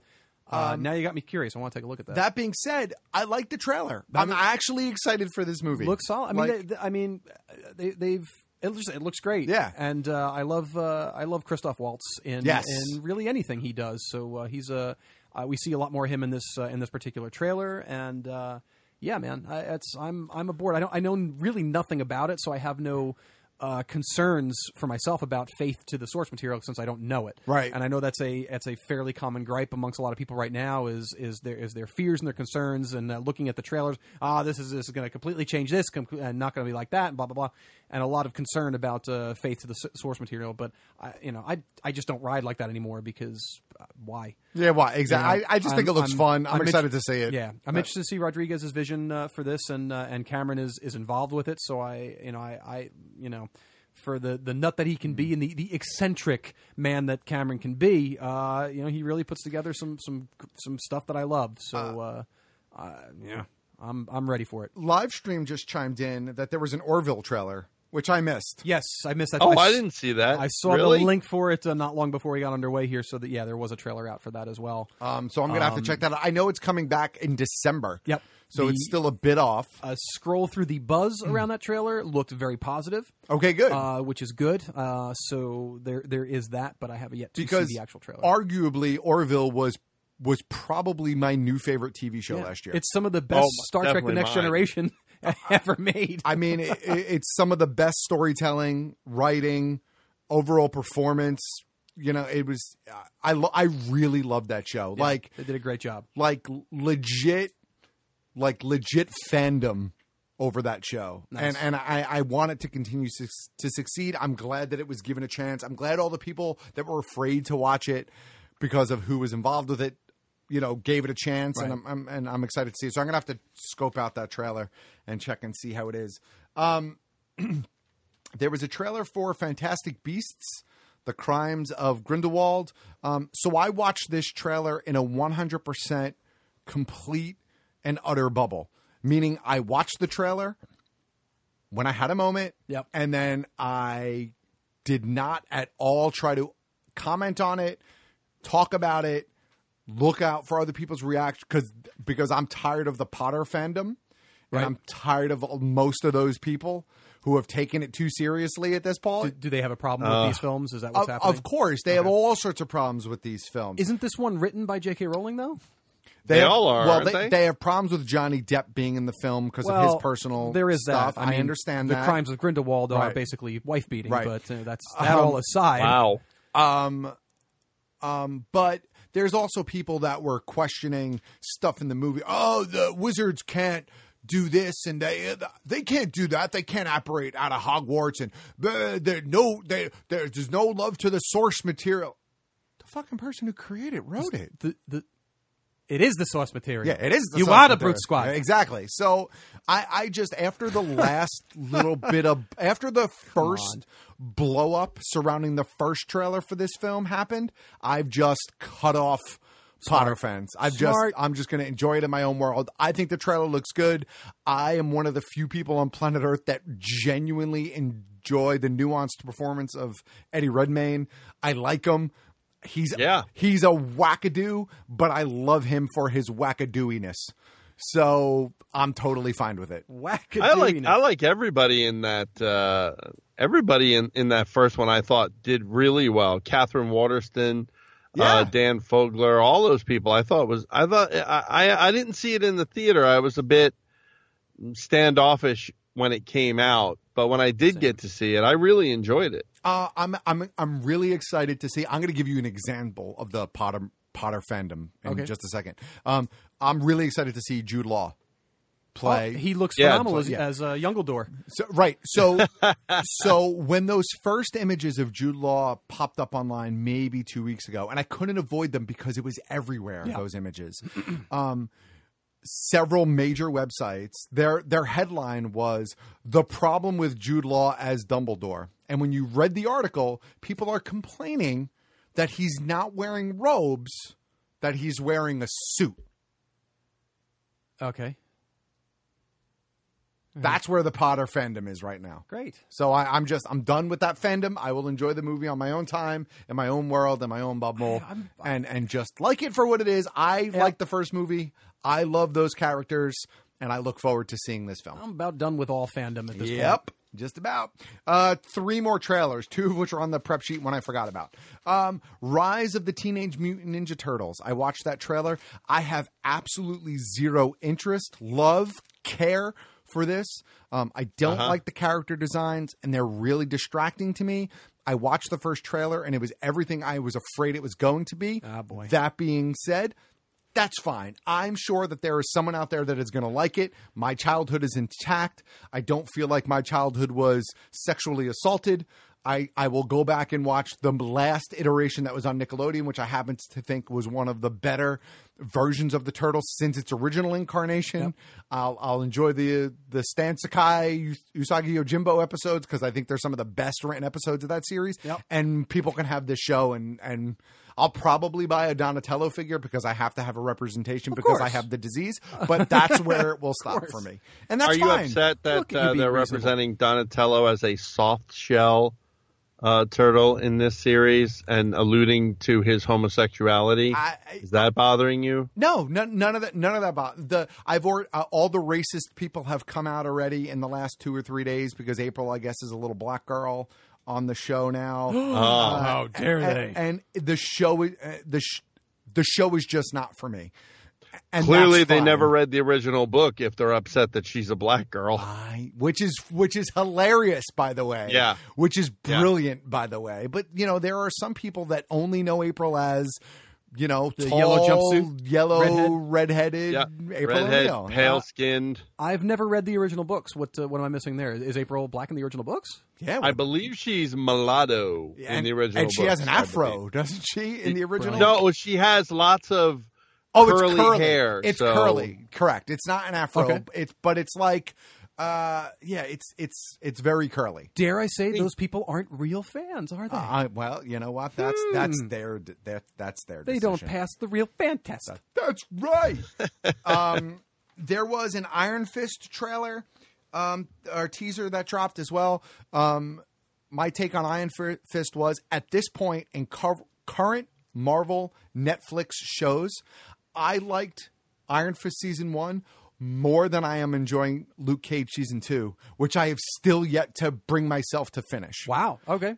uh, Um, now you got me curious. I want to take a look at that. That being said, I like the trailer. That I'm is- actually excited for this movie. looks solid. I mean, Like- they, they- I mean, they, they've it looks, it looks great. Yeah. and uh, I love uh, I love Christoph Waltz in Yes. in really anything he does. So uh, he's a uh, we see a lot more of him in this uh, in this particular trailer, and uh, yeah, man, I, it's I'm I'm aboard. I don't I know really nothing about it, so I have no. Uh, concerns for myself about faith to the source material since I don't know it. Right. and I know that's a that's a fairly common gripe amongst a lot of people right now. Is is there is their fears and their concerns and uh, looking at the trailers. Ah, this is this is going to completely change this, com- and not going to be like that, and blah blah blah. And a lot of concern about uh, faith to the s- source material. But I, you know, I I just don't ride like that anymore because uh, why? Yeah, why exactly? You know, I, I just think it looks I'm- fun. I'm, I'm excited to see it. Yeah, I'm But- interested to see Rodriguez's vision uh, for this, and uh, and Cameron is is involved with it. So I, you know, I, I you know. For the, the nut that he can be and the, the eccentric man that Cameron can be, uh, you know, he really puts together some some some stuff that I love. So, uh, uh, yeah, I'm I'm ready for it. Livestream just chimed in that there was an Orville trailer, which I missed. Yes, I missed that. Oh, s- I didn't see that. I saw Really? the link for it uh, not long before we got underway here. So that yeah, there was a trailer out for that as well. Um, so I'm gonna have to Um, check that out. I know it's coming back in December. Yep. So The- it's still a bit off. A scroll through the buzz around that trailer looked very positive. Okay, good. Uh, which is good. Uh, so there there is that, but I haven't yet to because see the actual trailer. arguably Orville was was probably my new favorite TV show Yeah. last year. It's some of the best Oh, Star Trek: The Next mine. Generation ever made. I mean, it, it- it's some of the best storytelling, writing, overall performance. You know, it was. I lo- I really loved that show. Yeah, like they did a great job. like legit, like legit fandom over that show, Nice. and and I, I want it to continue to, to succeed. I'm glad that it was given a chance. I'm glad all the people that were afraid to watch it because of who was involved with it, you know, gave it a chance, and I'm, I'm and I'm excited to see it. So I'm gonna have to scope out that trailer and check and see how it is. Um, there was a trailer for Fantastic Beasts. The Crimes of Grindelwald. Um, so I watched this trailer in a 100% complete and utter bubble. Meaning, I watched the trailer when I had a moment, Yep. and then I did not at all try to comment on it, talk about it, look out for other people's reaction because because I'm tired of the Potter fandom, Right. and I'm tired of most of those people who have taken it too seriously at this point. Do, do they have a problem Uh, with these films? Is that what's Of, happening? of course, they have all sorts of problems with these films. Isn't this one written by J.K. Rowling though? They have- all are, Well, aren't they, they? have problems with Johnny Depp being in the film because of his personal. There is stuff. that. I, mean, understand the that. crimes of Grindelwald are basically wife beating, Right. but uh, that's that Um, all aside. Wow. Um, um, but there's also people that were questioning stuff in the movie. Oh, the wizards can't do this and they they can't do that. They can't operate out of Hogwarts and uh, there no they, there's no love to the source material. The fucking person who created wrote it. The the it is the source material. Yeah, it is. The you are the material. brute squad. Exactly. So I, I just after the last little bit of after the first blow up surrounding the first trailer for this film happened, I've just cut off Potter fans. I've Smart. just I'm just going to enjoy it in my own world. I think the trailer looks good. I am one of the few people on planet Earth that genuinely enjoy the nuanced performance of Eddie Redmayne. I like him. He's Yeah. he's a wackadoo, but I love him for his wackadooiness. So I'm totally fine with it. Wackadoo. I like I like everybody in that uh, everybody in, in that first one I thought did really well. Catherine Waterston, Yeah. uh, Dan Fogler, all those people. I thought was I thought I, I I didn't see it in the theater. I was a bit standoffish when it came out, but when I did get to see it, I really enjoyed it. Uh, I'm I'm I'm really excited to see. I'm going to give you an example of the Potter Potter fandom in Okay. just a second. Um, I'm really excited to see Jude Law play. Oh, he looks Yeah, phenomenal as, yeah. as uh, Youngledore. So, right. So, so when those first images of Jude Law popped up online maybe two weeks ago, and I couldn't avoid them because it was everywhere. Yeah. Those images. um, several major websites. Their their headline was the problem with Jude Law as Dumbledore, and when you read the article, people are complaining that he's not wearing robes, that he's wearing a suit. Okay. That's where the Potter fandom is right now. Great. So I, I'm just I'm done with that fandom. I will enjoy the movie on my own time, in my own world, in my own bubble, and and just like it for what it is. I like the first movie. I love those characters, and I look forward to seeing this film. I'm about done with all fandom at this point. Yep, just about. Uh, three more trailers, two of which are on the prep sheet. One I forgot about. Um, Rise of the Teenage Mutant Ninja Turtles. I watched that trailer. I have absolutely zero interest, love, care for this. Um, I don't Uh-huh. like the character designs, and they're really distracting to me. I watched the first trailer, and it was everything I was afraid it was going to be. Ah, boy. That being said, that's fine. I'm sure that there is someone out there that is going to like it. My childhood is intact. I don't feel like my childhood was sexually assaulted. I, I will go back and watch the last iteration that was on Nickelodeon, which I happen to think was one of the better versions of the Turtles since its original incarnation. I'll, I'll enjoy the the Stan Sakai Usagi Yojimbo episodes because I think they're some of the best written episodes of that series. And people can have this show and and I'll probably buy a Donatello figure because I have to have a representation because I have the disease. But that's where it will stop for me, and that's Are you fine. upset that Look uh, they're reasonable. representing Donatello as a soft shell uh, turtle in this series and alluding to his homosexuality? Is that bothering you? No, none, none of that. None of that. About the I've already, uh, all the racist people have come out already in the last two or three days because April, I guess, is a little black girl on the show now. Oh. How dare and, they. And, the show, is- uh, the sh- the show is just not for me. And Clearly, they fine. never read the original book if they're upset that she's a black girl. which is which is hilarious by the way Yeah. which is Yeah. brilliant by the way but you know there are some people that only know april as you know The tall, yellow jumpsuit? yellow Redhead? redheaded Yeah, april redhead, pale skinned. I've never read the original books. What uh, what am I missing there? Is April black in the original books? Yeah, I believe she's mulatto in and, the original. and she has an afro doesn't she in the original No, she has lots of oh curly, it's curly hair. it's so- curly correct it's not an afro Okay. it's but it's like uh yeah it's it's it's very curly Dare I say those people aren't real fans, are they? uh, well you know what that's that's their that that's their they don't pass the real fan test. That's right. um, there was an Iron Fist trailer um, or teaser that dropped as well. Um, my take on Iron Fist was at this point in cur- current Marvel Netflix shows, I liked Iron Fist season one more than I am enjoying Luke Cage season two, which I have still yet to bring myself to finish. Wow. Okay.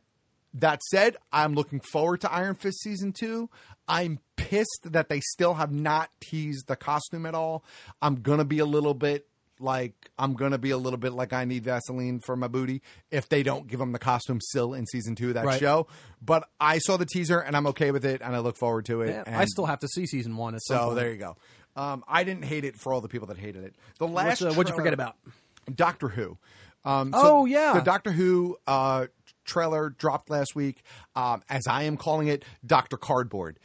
That said, I'm looking forward to Iron Fist season two. I'm pissed that they still have not teased the costume at all. I'm gonna be a little bit like I'm gonna be a little bit like I need Vaseline for my booty if they don't give him the costume still in season two of that Right. show. But I saw the teaser and I'm okay with it and I look forward to it. Yeah, and I still have to see season one. At so there you go. Um, I didn't hate it for all the people that hated it. The last uh, what'd you forget about? Doctor Who. Um, Oh, yeah. the Doctor Who uh, trailer dropped last week. Um, as I am calling it, Doctor Cardboard.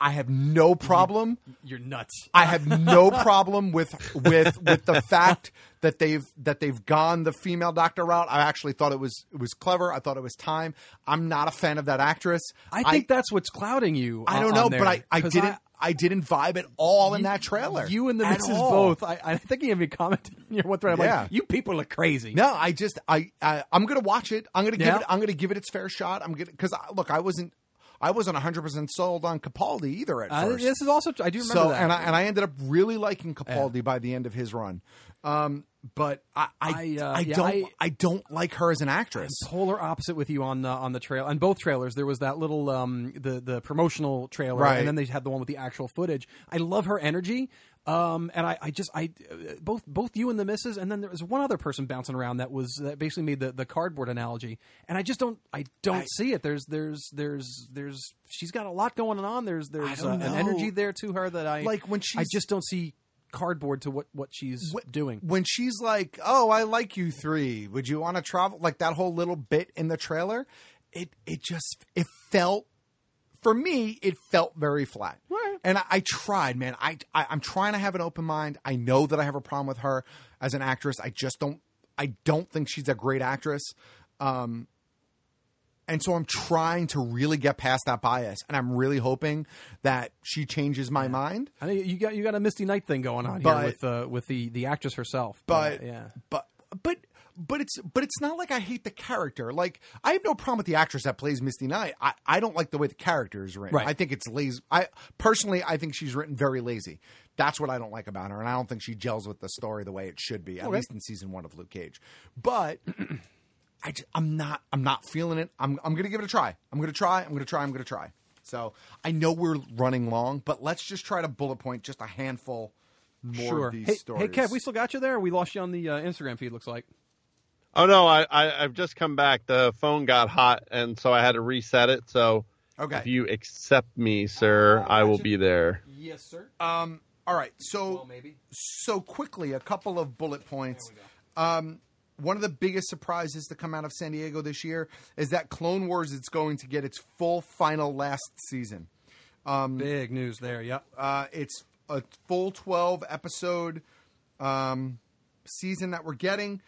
I I have no problem. You're nuts. I have no problem with with with the fact that they've that they've gone the female doctor route. I actually thought it was it was clever. I thought it was time. I'm not a fan of that actress. I think that's what's clouding you. I don't know, there, but I, I didn't I, didn't vibe at all in that trailer. You and the At missus all. both. I, I think you even commented in your one thread. I'm Yeah. like, you people are crazy. No, I just I, I I'm gonna watch it. I'm gonna give it. I'm gonna give it its fair shot. I'm gonna because look, I wasn't I wasn't 100 percent sold on Capaldi either at Uh, first. this is also I do remember so, that. and I and I ended up really liking Capaldi by the end of his run. Um, but I I, I, uh, I yeah, don't I- I, don't like her as an actress. polar opposite with you on the on the trail on both trailers. There was that little um the the promotional trailer, Right. and then they had the one with the actual footage. I love her energy. Um, and I, I just, I, uh, both, both you and the missus, and then there was one other person bouncing around that was that basically made the, the cardboard analogy, and I just don't, I don't see it. There's, there's, there's, there's, she's got a lot going on. There's, there's uh, an energy there to her that I Like, when I just don't see cardboard to what what she's doing. when she's like, "Oh, I like you three. Would you want to travel?" Like that whole little bit in the trailer, it it just it felt for me it felt very flat. And I, I tried, man. I, I I'm trying to have an open mind. I know that I have a problem with her as an actress. I just don't. I don't think she's a great actress. Um, and so I'm trying to really get past that bias, and I'm really hoping that she changes my mind. I think you got you got a Misty Knight thing going on But- here with uh, with the the actress herself. but yeah, but but but it's but it's not like I hate the character. Like I have no problem with the actress that plays Misty Knight. I, I don't like the way the character is written. Right. I think it's lazy. I personally I think she's written very lazy. That's what I don't like about her, and I don't think she gels with the story the way it should be. At Okay. least in season one of Luke Cage. But I just, I'm not I'm not feeling it. I'm I'm gonna give it a try. I'm gonna try. I'm gonna try. I'm gonna try. So I know we're running long, but let's just try to bullet point just a handful more sure. of these Hey, stories. hey, Kev, we still got you there. We lost you on the uh, Instagram feed. Looks like. Oh no, I, I I've just come back. The phone got hot, and so I had to reset it. So Okay. if you accept me, sir, I will be there. Yes, sir. Um. All right. So Well, maybe. so quickly, a couple of bullet points. Um. One of the biggest surprises to come out of San Diego this year is that Clone Wars is going to get its full final last season. Um, Big news there. Yep. uh, it's a full 12 episode um, season that we're getting.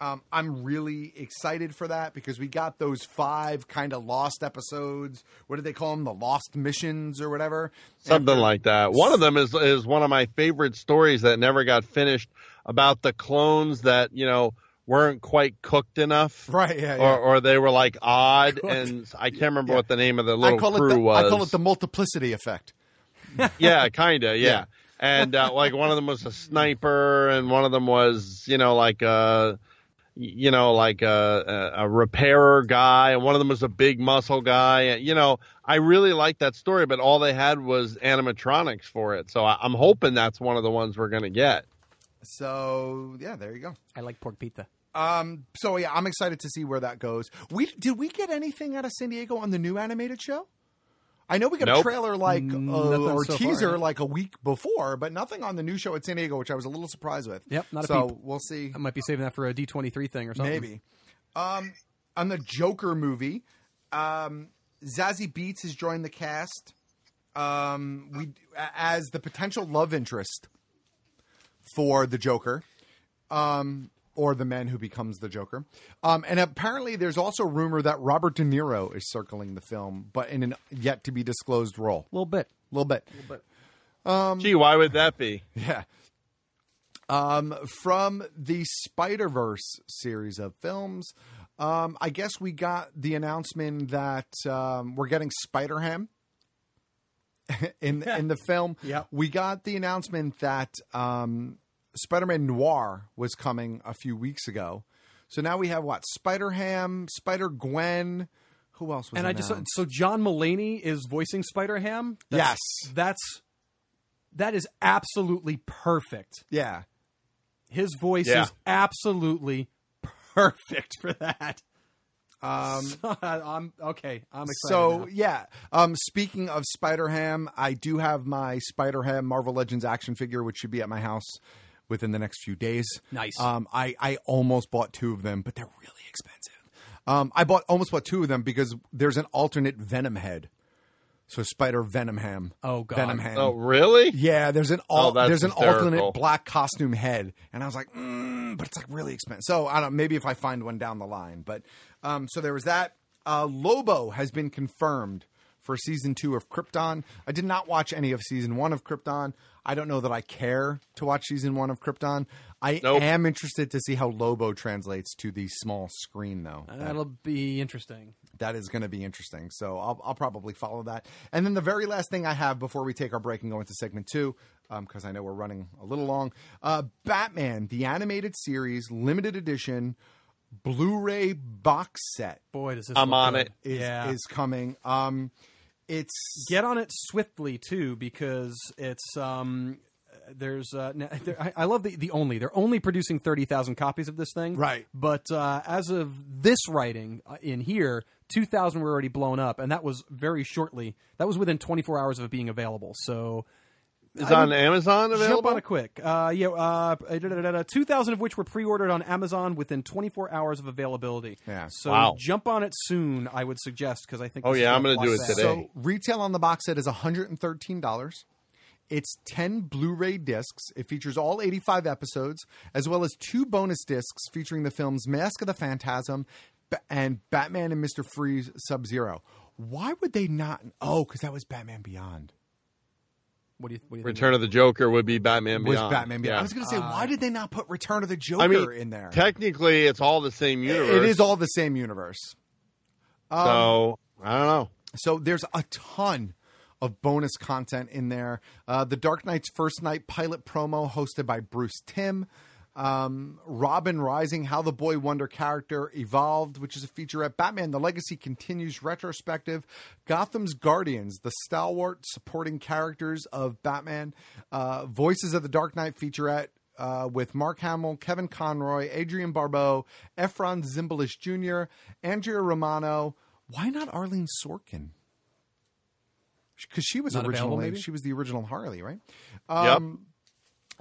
Um, I'm really excited for that because we got those five kind of lost episodes. What did they call them? The lost missions or whatever. Something After- like that. One of them is is one of my favorite stories that never got finished about the clones that you know weren't quite cooked enough, Right, yeah, yeah. Or, or they were like odd, and I can't remember what the name of the little I call crew it the, was. I call it the multiplicity effect. yeah, kind of, yeah. Yeah. And uh, like one of them was a sniper, and one of them was, you know, like uh, a, you know, like a, a, a repairer guy, and one of them was a big muscle guy. And, you know, I really liked that story, but all they had was animatronics for it. So I, I'm hoping that's one of the ones we're gonna get. So yeah, there you go. I like pork pizza. Um, so yeah, I'm excited to see where that goes. We did we get anything out of San Diego on the new animated show? I know we got a trailer like uh, or so far, teaser yeah. like a week before, but nothing on the new show at San Diego, which I was a little surprised with. Yep, not a so peep. we'll see. I might be saving that for a D twenty three thing or something. Maybe. Um, on the Joker movie, um, Zazie Beetz has joined the cast. Um, we as the potential love interest for the Joker, um, or the man who becomes the Joker. Um, and apparently, there's also rumor that Robert De Niro is circling the film, but in an yet to be disclosed role. A little bit. A little bit. little bit. Um, Gee, why would that be? yeah. Um, from the Spider Verse series of films, um, I guess we got the announcement that um, we're getting Spider Ham in in the film. Yep. We got the announcement that um, Spider Man Noir was coming a few weeks ago. So now we have what Spider Ham, Spider Gwen. Who else was? And I just announced? so John Mulaney is voicing Spider Ham. Yes. that's that is absolutely perfect. yeah. His voice Yeah. is absolutely perfect for that. Um, I'm okay. I'm excited. So now. yeah, um, speaking of Spider Ham, I do have my Spider Ham Marvel Legends action figure, which should be at my house within the next few days. Nice. Um, I I almost bought two of them, but they're really expensive. Um, I bought almost bought two of them because there's an alternate Venom head. So Spider Venom Ham. Oh, God. Venom Ham. Oh, really? Yeah, there's an Oh, al- that's there's an hysterical. alternate black costume head, and I was like, mm, but it's like really expensive. So I don't. Maybe if I find one down the line, but um, so there was that. Uh, Lobo has been confirmed for season two of Krypton. I did not watch any of season one of Krypton. I don't know that I care to watch season one of Krypton. I Nope. am interested to see how Lobo translates to the small screen, though. that'll be interesting. That is going to be interesting. So I'll, I'll probably follow that. And then the very last thing I have before we take our break and go into segment two, because I know we're running a little long. Uh, Batman, the animated series, limited edition, Blu-ray box set. Boy, does this I'm on good. it. Is, yeah. is coming. Um, it's get on it swiftly too because it's um there's uh there, I, I love the the only they're only producing 30,000 copies of this thing Right. but uh as of this writing uh, in here 2000 were already blown up and that was very shortly that was within 24 hours of it being available so Is I on would Amazon Jump available? on it quick. Uh, yeah, uh, da- da- da- da- 2,000 of which were pre-ordered on Amazon within 24 hours of availability. Yeah. So Wow. jump on it soon, I would suggest, because I think. Oh, yeah, I'm gonna gonna do it fast. today. So retail on the box set is $113. It's 10 Blu-ray discs. It features all 85 episodes, as well as two bonus discs featuring the films Mask of the Phantasm and Batman and Mr. Freeze Sub-Zero. Why would they not? Oh, because that was Batman Beyond. What do you? What do you Return of the Joker would be Batman Was Beyond. Batman Beyond? Yeah. I was going to say, why did they not put Return of the Joker I mean, in there? technically, it's all the same universe. It is all the same universe. Um, So I don't know. So there's a ton of bonus content in there. Uh, the Dark Knight's first night pilot promo hosted by Bruce Timm. Um, Robin Rising, How the Boy Wonder character evolved, which is a featurette. Batman: The Legacy continues retrospective. Gotham's Guardians, the stalwart supporting characters of Batman. Uh, Voices of the Dark Knight featurette uh, with Mark Hamill, Kevin Conroy, Adrienne Barbeau, Efrem Zimbalist Jr., Andrea Romano. Why not Arlene Sorkin? Because she was Not originally maybe? she was the original Harley, right? Yep.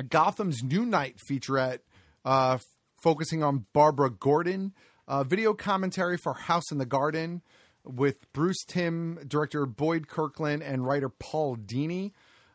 Gotham's New Night featurette, uh, focusing on Barbara Gordon. Uh, video commentary for House in the Garden with Bruce Timm, director Boyd Kirkland, and writer Paul Dini.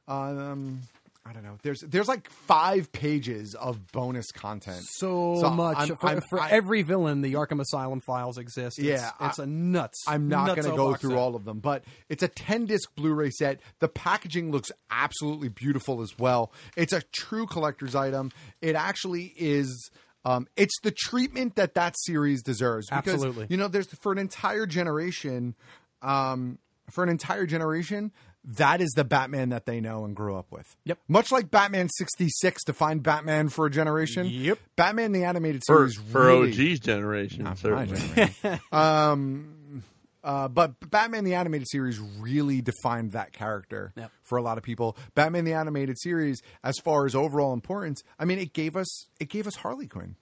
Um, I don't know. There's there's like five pages of bonus content. So, so much I'm- for, I'm- for I- every villain. The Arkham Asylum files exist. It's, Yeah, it's I- a nuts. I'm not going to go through set. all of them, but it's a 10 disc Blu ray set. The packaging looks absolutely beautiful as well. It's a true collector's item. It actually is. Um, it's the treatment that that series deserves. Because, Absolutely. You know, there's for an entire generation, um, for an entire generation, that is the Batman that they know and grew up with. Yep. Much like Batman 66 defined Batman for a generation. Yep. Batman the animated For, series for really, OG's generation, Not certainly. my generation. um, uh, but Batman the animated series really defined that character Yep. for a lot of people. Batman the animated series, as far as overall importance, I mean, it gave us it gave us Harley Quinn,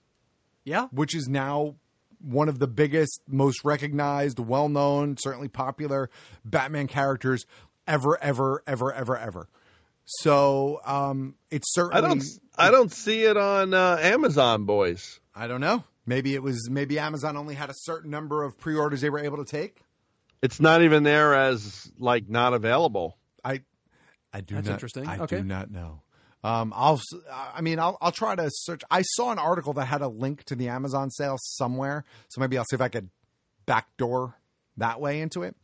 Yeah. which is now one of the biggest, most recognized, well known, certainly popular Batman characters ever, ever, ever, ever, ever. So um, it's certainly I don't. I don't see it on uh, Amazon, boys. I don't know. Maybe it was maybe Amazon only had a certain number of pre-orders they were able to take. It's not even there as like not available. I I do That's not, interesting. I Okay. do not know. Um, I'll I mean I'll I'll try to search. I saw an article that had a link to the Amazon sale somewhere, so maybe I'll see if I could backdoor that way into it.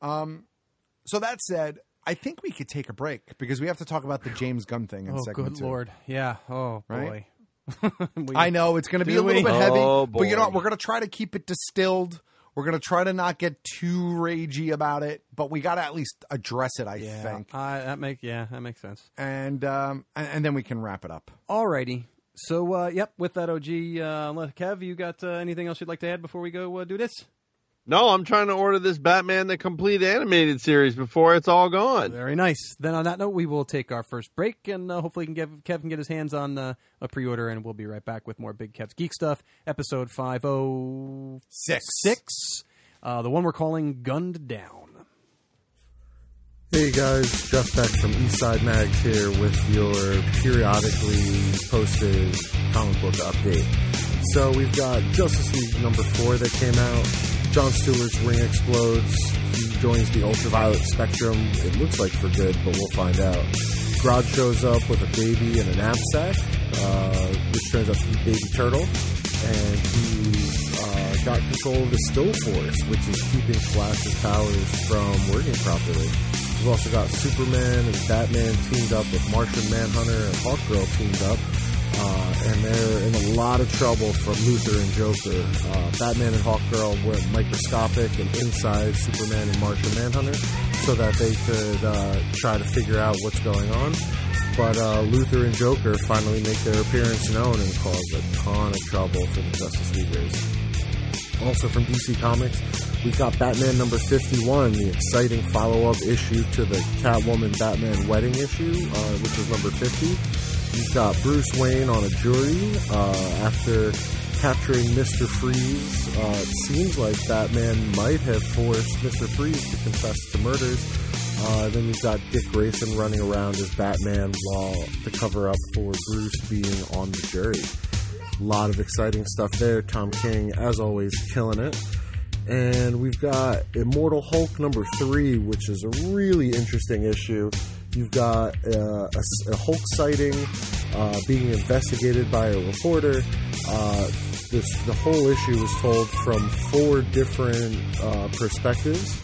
Um, so that said, I think we could take a break because we have to talk about the James Gunn thing in Oh, segment good two. lord. Yeah. Oh, Right? boy. We- I know it's going to be Do a little we? bit heavy, Oh, but you know what? boy. We're going to try to keep it distilled. We're going to try to not get too ragey about it, but we got to at least address it. I Yeah. think, I, that make yeah, that makes sense. and um, and, and then we can wrap it up. Alrighty. So, uh, yep, with that, OG, uh, Kev, you got uh, anything else you'd like to add before we go uh, do this? No, I'm trying to order this Batman the complete animated series before it's all gone. Very nice. Then, on that note, we will take our first break, and uh, hopefully, can get, Kev can get his hands on uh, a pre order, and we'll be right back with more Big Kev's Geek Stuff, episode 506. Six. Uh, the one we're calling Gunned Down. Hey guys, Jeff Beck from Eastside Mags here with your periodically posted comic book update. So we've got Justice League number four that came out. John Stewart's ring explodes. He joins the ultraviolet spectrum. It looks like for good, but we'll find out. Grodd shows up with a baby and a knapsack, uh, which turns out to be Baby Turtle, and he's uh, got control of the Still Force, which is keeping Flash's powers from working properly. We've also got Superman and Batman teamed up with Martian Manhunter and Hawkgirl teamed up. Uh, and they're in a lot of trouble from Luthor and Joker. Uh, Batman and Hawkgirl went microscopic and inside Superman and Martian Manhunter so that they could uh, try to figure out what's going on. But uh, Luthor and Joker finally make their appearance known and cause a ton of trouble for the Justice Leaguers. Also from DC Comics, we've got Batman number 51, the exciting follow up issue to the Catwoman Batman wedding issue, uh, which is number 50. You've got Bruce Wayne on a jury uh, after capturing Mr. Freeze. Uh, it seems like Batman might have forced Mr. Freeze to confess to murders. Uh, then you've got Dick Grayson running around as Batman while to cover up for Bruce being on the jury. A lot of exciting stuff there. Tom King, as always, killing it. And we've got Immortal Hulk number three, which is a really interesting issue. You've got uh, a, a, Hulk sighting uh, being investigated by a reporter. Uh, this the whole issue is told from four different uh, perspectives.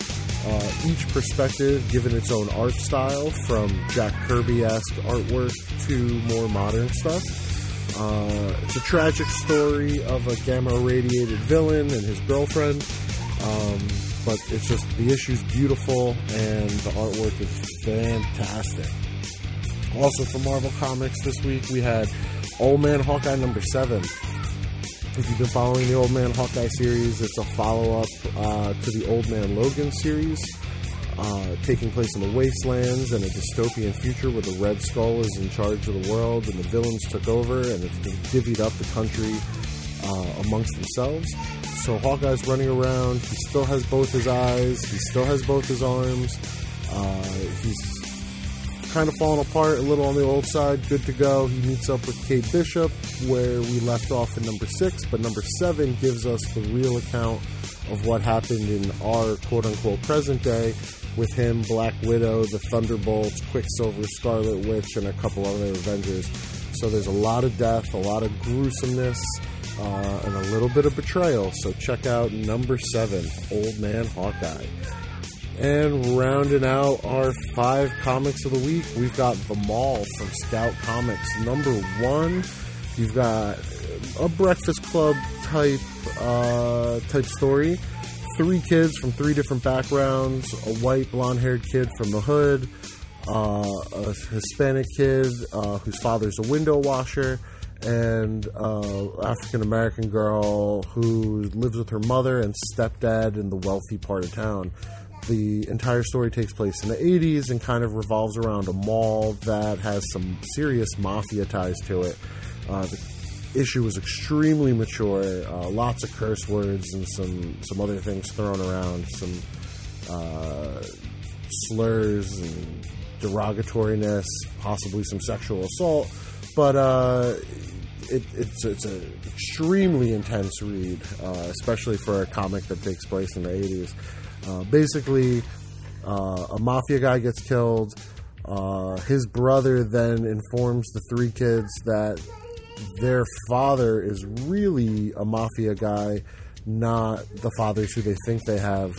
Uh, each perspective given its own art style, from Jack Kirby esque artwork to more modern stuff. Uh, it's a tragic story of a gamma radiated villain and his girlfriend. Um, but it's just the issue's beautiful and the artwork is fantastic. Also from Marvel Comics this week, we had Old Man Hawkeye number seven. If you've been following the Old Man Hawkeye series, it's a follow up uh, to the Old Man Logan series, uh, taking place in the wastelands and a dystopian future where the Red Skull is in charge of the world and the villains took over and it's divvied up the country uh, amongst themselves. So Hawkeye's running around. He still has both his eyes. He still has both his arms. Uh, he's kind of falling apart a little on the old side. Good to go. He meets up with Kate Bishop where we left off in number six, but number seven gives us the real account of what happened in our quote unquote present day with him, Black Widow, the Thunderbolts, Quicksilver, Scarlet Witch, and a couple other Avengers. So there's a lot of death, a lot of gruesomeness, uh, and a little bit of betrayal. So check out number seven, Old Man Hawkeye. And rounding out our five comics of the week, we've got The Mall from Scout Comics. Number one, you've got a Breakfast Club type uh, type story. Three kids from three different backgrounds: a white blonde-haired kid from the hood, uh, a Hispanic kid uh, whose father's a window washer, and uh, African American girl who lives with her mother and stepdad in the wealthy part of town. The entire story takes place in the 80s and kind of revolves around a mall that has some serious mafia ties to it. Uh, the issue was extremely mature, uh, lots of curse words and some, some other things thrown around, some uh, slurs and derogatoriness, possibly some sexual assault. But uh, it, it's it's an extremely intense read, uh, especially for a comic that takes place in the 80s. Uh, basically, uh, a mafia guy gets killed. Uh, his brother then informs the three kids that their father is really a mafia guy, not the fathers who they think they have.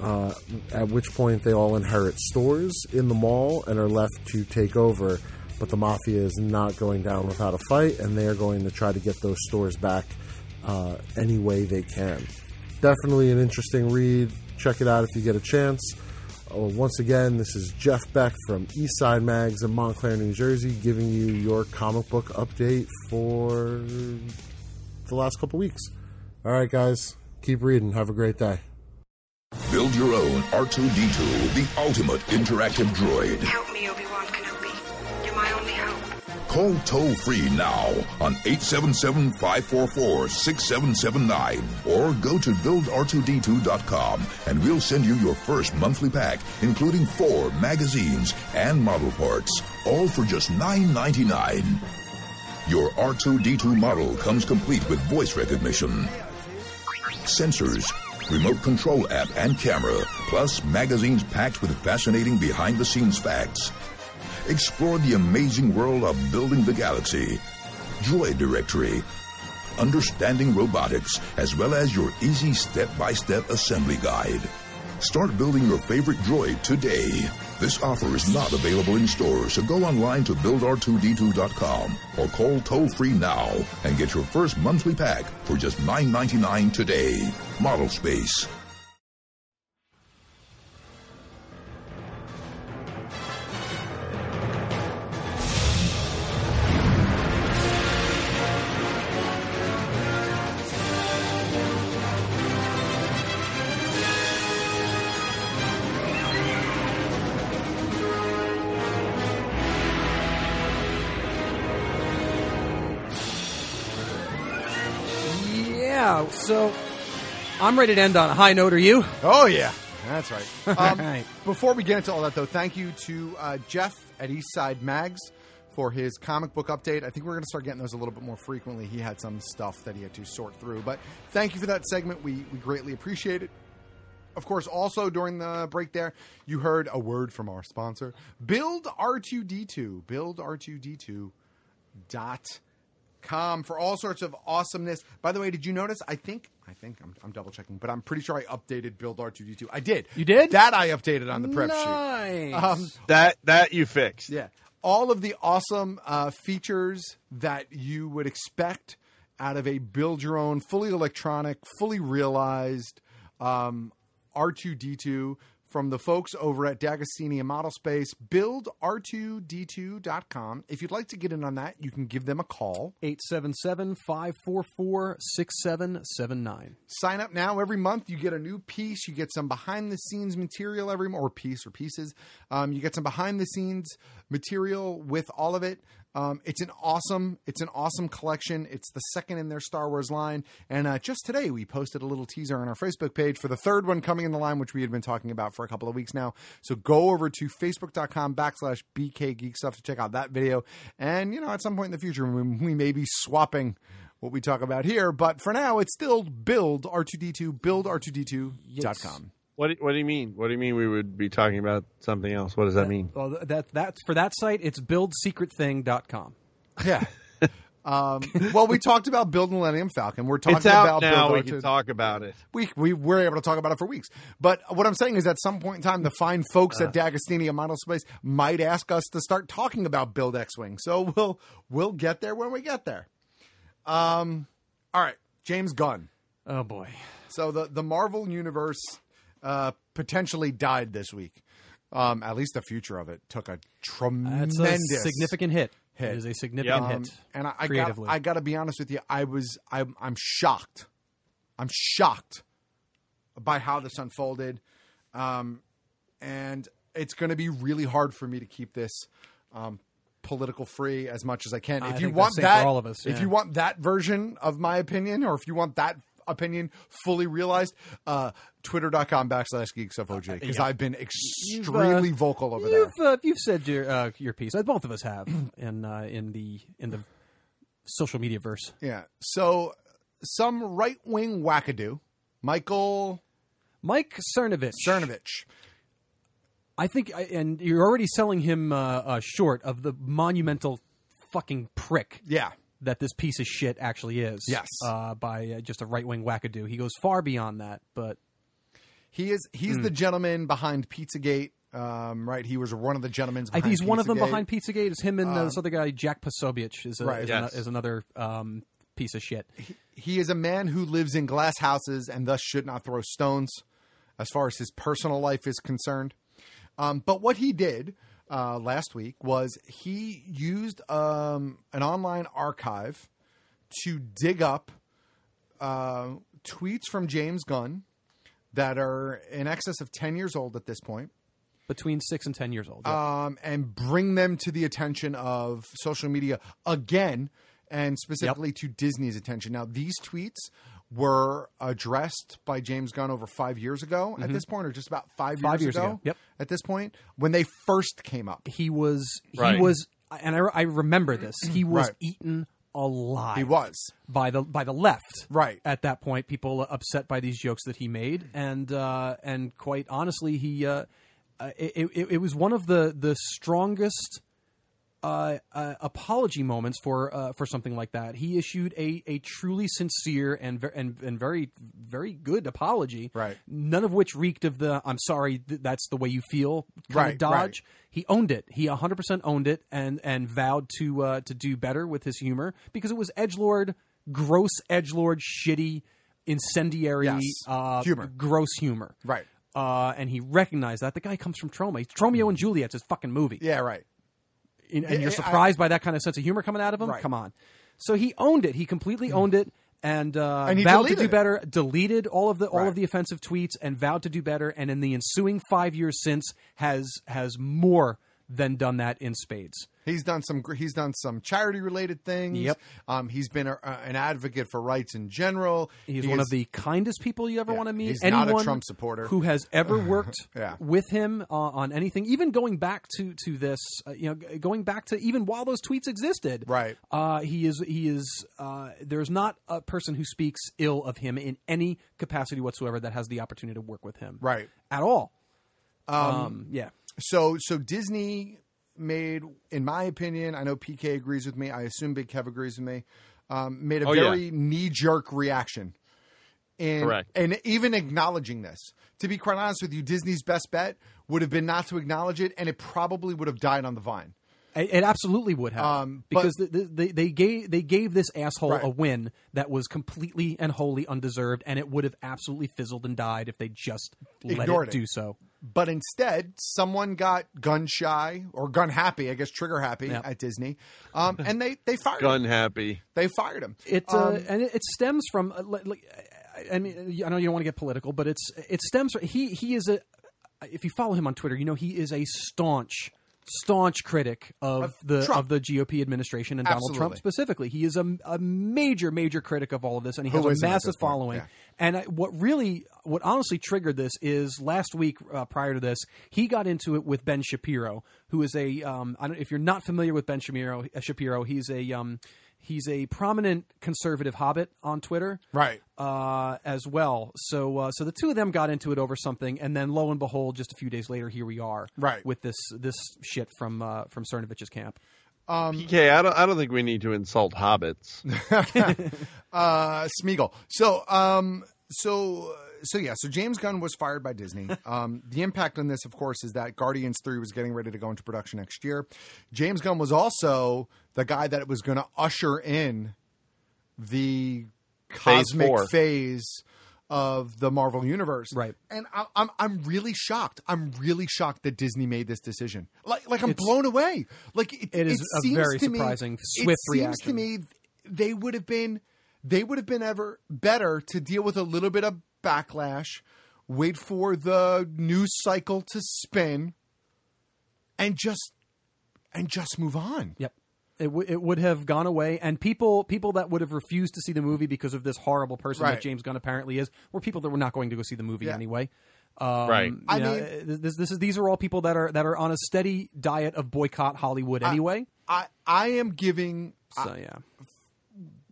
Uh, at which point they all inherit stores in the mall and are left to take over. But the mafia is not going down without a fight, and they are going to try to get those stores back uh, any way they can. Definitely an interesting read. Check it out if you get a chance. Uh, once again, this is Jeff Beck from Eastside Mags in Montclair, New Jersey, giving you your comic book update for the last couple weeks. All right, guys, keep reading. Have a great day. Build your own R2D2, the ultimate interactive droid. Help me, Call toll free now on 877 544 6779 or go to buildr2d2.com and we'll send you your first monthly pack, including four magazines and model parts, all for just $9.99. Your R2D2 model comes complete with voice recognition, sensors, remote control app, and camera, plus magazines packed with fascinating behind the scenes facts. Explore the amazing world of building the galaxy, Droid Directory, understanding robotics, as well as your easy step by step assembly guide. Start building your favorite droid today. This offer is not available in stores, so go online to buildr2d2.com or call toll free now and get your first monthly pack for just $9.99 today. Model Space. I'm ready to end on a high note. Are you? Oh yeah, that's right. Um, Right. Before we get into all that, though, thank you to uh, Jeff at Eastside Mags for his comic book update. I think we're going to start getting those a little bit more frequently. He had some stuff that he had to sort through, but thank you for that segment. We we greatly appreciate it. Of course, also during the break there, you heard a word from our sponsor, Build R2D2. Build R2D2 dot com for all sorts of awesomeness. By the way, did you notice? I think I think I'm, I'm double checking, but I'm pretty sure I updated Build R2D2. I did. You did? That I updated on the prep Nice. sheet. Um, That that you fixed. yeah. All of the awesome uh, features that you would expect out of a build your own, fully electronic, fully realized um, R2D2 from the folks over at De Agostini and Model Space. Build R2D2.com. If you'd like to get in on that, you can give them a call. 877 544 6779. Sign up now. Every month you get a new piece. You get some behind the scenes material every month, or piece or pieces. Um, you get some behind the scenes material with all of it. Um, it's an awesome, it's an awesome collection. It's the second in their Star Wars line. And uh, just today we posted a little teaser on our Facebook page for the third one coming in the line, which we had been talking about for a couple of weeks now. So go over to facebook.com backslash BK Geek Stuff to check out that video. And you know, at some point in the future, we, we may be swapping what we talk about here. But for now, it's still build R2D2, build R2D2.com. What do, what do you mean? What do you mean we would be talking about something else? What does that mean? Well, that that's for that site. It's buildsecretthing.com. Yeah. um, well, we talked about build Millennium Falcon. We're talking It's out about now. build We can R2 talk about it. we we were able to talk about it for weeks. But what I'm saying is, at some point in time, the fine folks Uh. at De Agostini and Model Space might ask us to start talking about Build X-wing. So we'll we'll get there when we get there. Um, all right, James Gunn. Oh boy. So the the Marvel universe uh, potentially died this week. Um, at least the future of it took a tremendous a significant hit. hit. It is a significant Um, hit. and I, I got I got to be honest with you. I was I'm I'm shocked. I'm shocked by how this unfolded, um, and it's going to be really hard for me to keep this um, political free as much as I can. I if you want that's safe for that, all of us, if you want that version of my opinion, or if you want that opinion fully realized, uh, twitter.com backslash geeks of OJ because Yeah. I've been uh, extremely vocal over there. You've uh, you've said your uh, your piece. Uh, Both of us have in uh, in the in the social media verse. Yeah. So some right wing wackadoo, Michael Mike Cernovich. Cernovich. I think, and you're already selling him uh, uh, short of the monumental fucking prick. Yeah. That this piece of shit actually is. Yes. Uh, by uh, just a right wing wackadoo. He goes far beyond that, but He is he's Hmm. the gentleman behind Pizzagate. Um, right, he was one of the gentlemen. I think he's one of them behind Pizzagate. It's him and uh, Um, this other guy, Jack Posobiec, is, a, Right. is, Yes. ano- is another um, piece of shit. He is a man who lives in glass houses and thus should not throw stones, as far as his personal life is concerned. Um, but what he did uh, last week was he used um, an online archive to dig up uh, tweets from James Gunn that are in excess of ten years old at this point. Between six and ten years old. yeah. um, and bring them to the attention of social media again, and specifically to Disney's attention. Now, these tweets were addressed by James Gunn over five years ago at Mhm. this point, or just about five, Five years, years ago. Yep. At this point, when they first came up, he was Right. he was, and I, I remember this. He was Right. eaten alive. He was by the by the left. Right at that point, people upset by these jokes that he made, and uh, and quite honestly, he uh, uh, it, it, it was one of the the strongest uh, uh, apology moments for uh, for something like that. He issued a, a truly sincere and, ver- and and very very good apology. Right. None of which reeked of the "I'm sorry, th- that's the way you feel" kind Right, of dodge. right. He owned it. He 100 percent owned it and and vowed to uh, to do better with his humor because it was edge lord, gross edge lord, shitty, incendiary Yes. uh, Humor. gross humor. Right. Uh, and he recognized that the guy comes from Troma. He's Tromeo and Juliet's his fucking movie. Yeah, right. And, and you're I- surprised by that kind of sense of humor coming out of him? Right. Come on. So he owned it. He completely owned it and, uh, And vowed to do it. better. Deleted all of the all Right. of the offensive tweets and vowed to do better. And in the ensuing five years since, has has more than done that in spades. He's done some. He's done some charity related things. Yep. Um, he's been a, a- an advocate for rights in general. He's He one is- of the kindest people you ever want to meet. he's not a Anyone Trump supporter. who has ever worked Yeah. with him uh, on anything, even going back to to this, uh, you know, going back to even while those tweets existed. Right. Uh, he is he is. Uh, there's not a person who speaks ill of him in any capacity whatsoever that has the opportunity to work with him. Right. At all. Um, Um, yeah. So so Disney made, in my opinion, I know PK agrees with me. I assume Big Kev agrees with me. Um, made a Oh, yeah. very knee jerk reaction. And, Correct. And even acknowledging this. To be quite honest with you, Disney's best bet would have been not to acknowledge it, and it probably would have died on the vine. It it absolutely would have, Um, but- because the, the, they, they gave they gave this asshole Right. a win that was completely and wholly undeserved, and it would have absolutely fizzled and died if they just let Ignored it it. do so. But instead, someone got gun shy or gun happy, I guess trigger happy Yep. at Disney, um, and they they fired Gun him. happy. They fired him. It uh, Um, and it, it stems from uh, like I I mean I know you don't want to get political, but it's it stems from he he is a if you follow him on Twitter, you know he is a staunch staunch critic of, Of the Trump. of the GOP administration and Donald Trump specifically. He is a, a major major critic of all of this, and he Who has a massive following. Yeah. And I, what really, what honestly triggered this is last week, uh, prior to this, he got into it with Ben Shapiro, who is a. Um, I don't, if you're not familiar with Ben Shapiro, uh, Shapiro, he's a um, he's a prominent conservative hobbit on Twitter, Right. Uh, as well. So, uh, so the two of them got into it over something, and then lo and behold, just a few days later, here we are, Right. with this this shit from uh, from Cernovich's camp. Um, PK, I don't, I don't think we need to insult hobbits. uh, Smeagol. So, um, so, so yeah. So James Gunn was fired by Disney. Um, the impact on this, of course, is that Guardians Three was getting ready to go into production next year. James Gunn was also the guy that was going to usher in the cosmic four. phase of the Marvel universe. Right. And I, I'm I'm really shocked. I'm really shocked that Disney made this decision. Like like I'm It's- blown away. Like it, It is it a seems very to me- surprising, it swift seems to me they would have been they would have been ever better to deal with a little bit of backlash, wait for the news cycle to spin, and just and just move on. Yep. It, w- it would have gone away, and people people that would have refused to see the movie because of this horrible person Right. that James Gunn apparently is were people that were not going to go see the movie Yeah. anyway. Um, Right. you I know, mean- this, this is these are all people that are that are on a steady diet of boycott Hollywood anyway. I I am giving so yeah,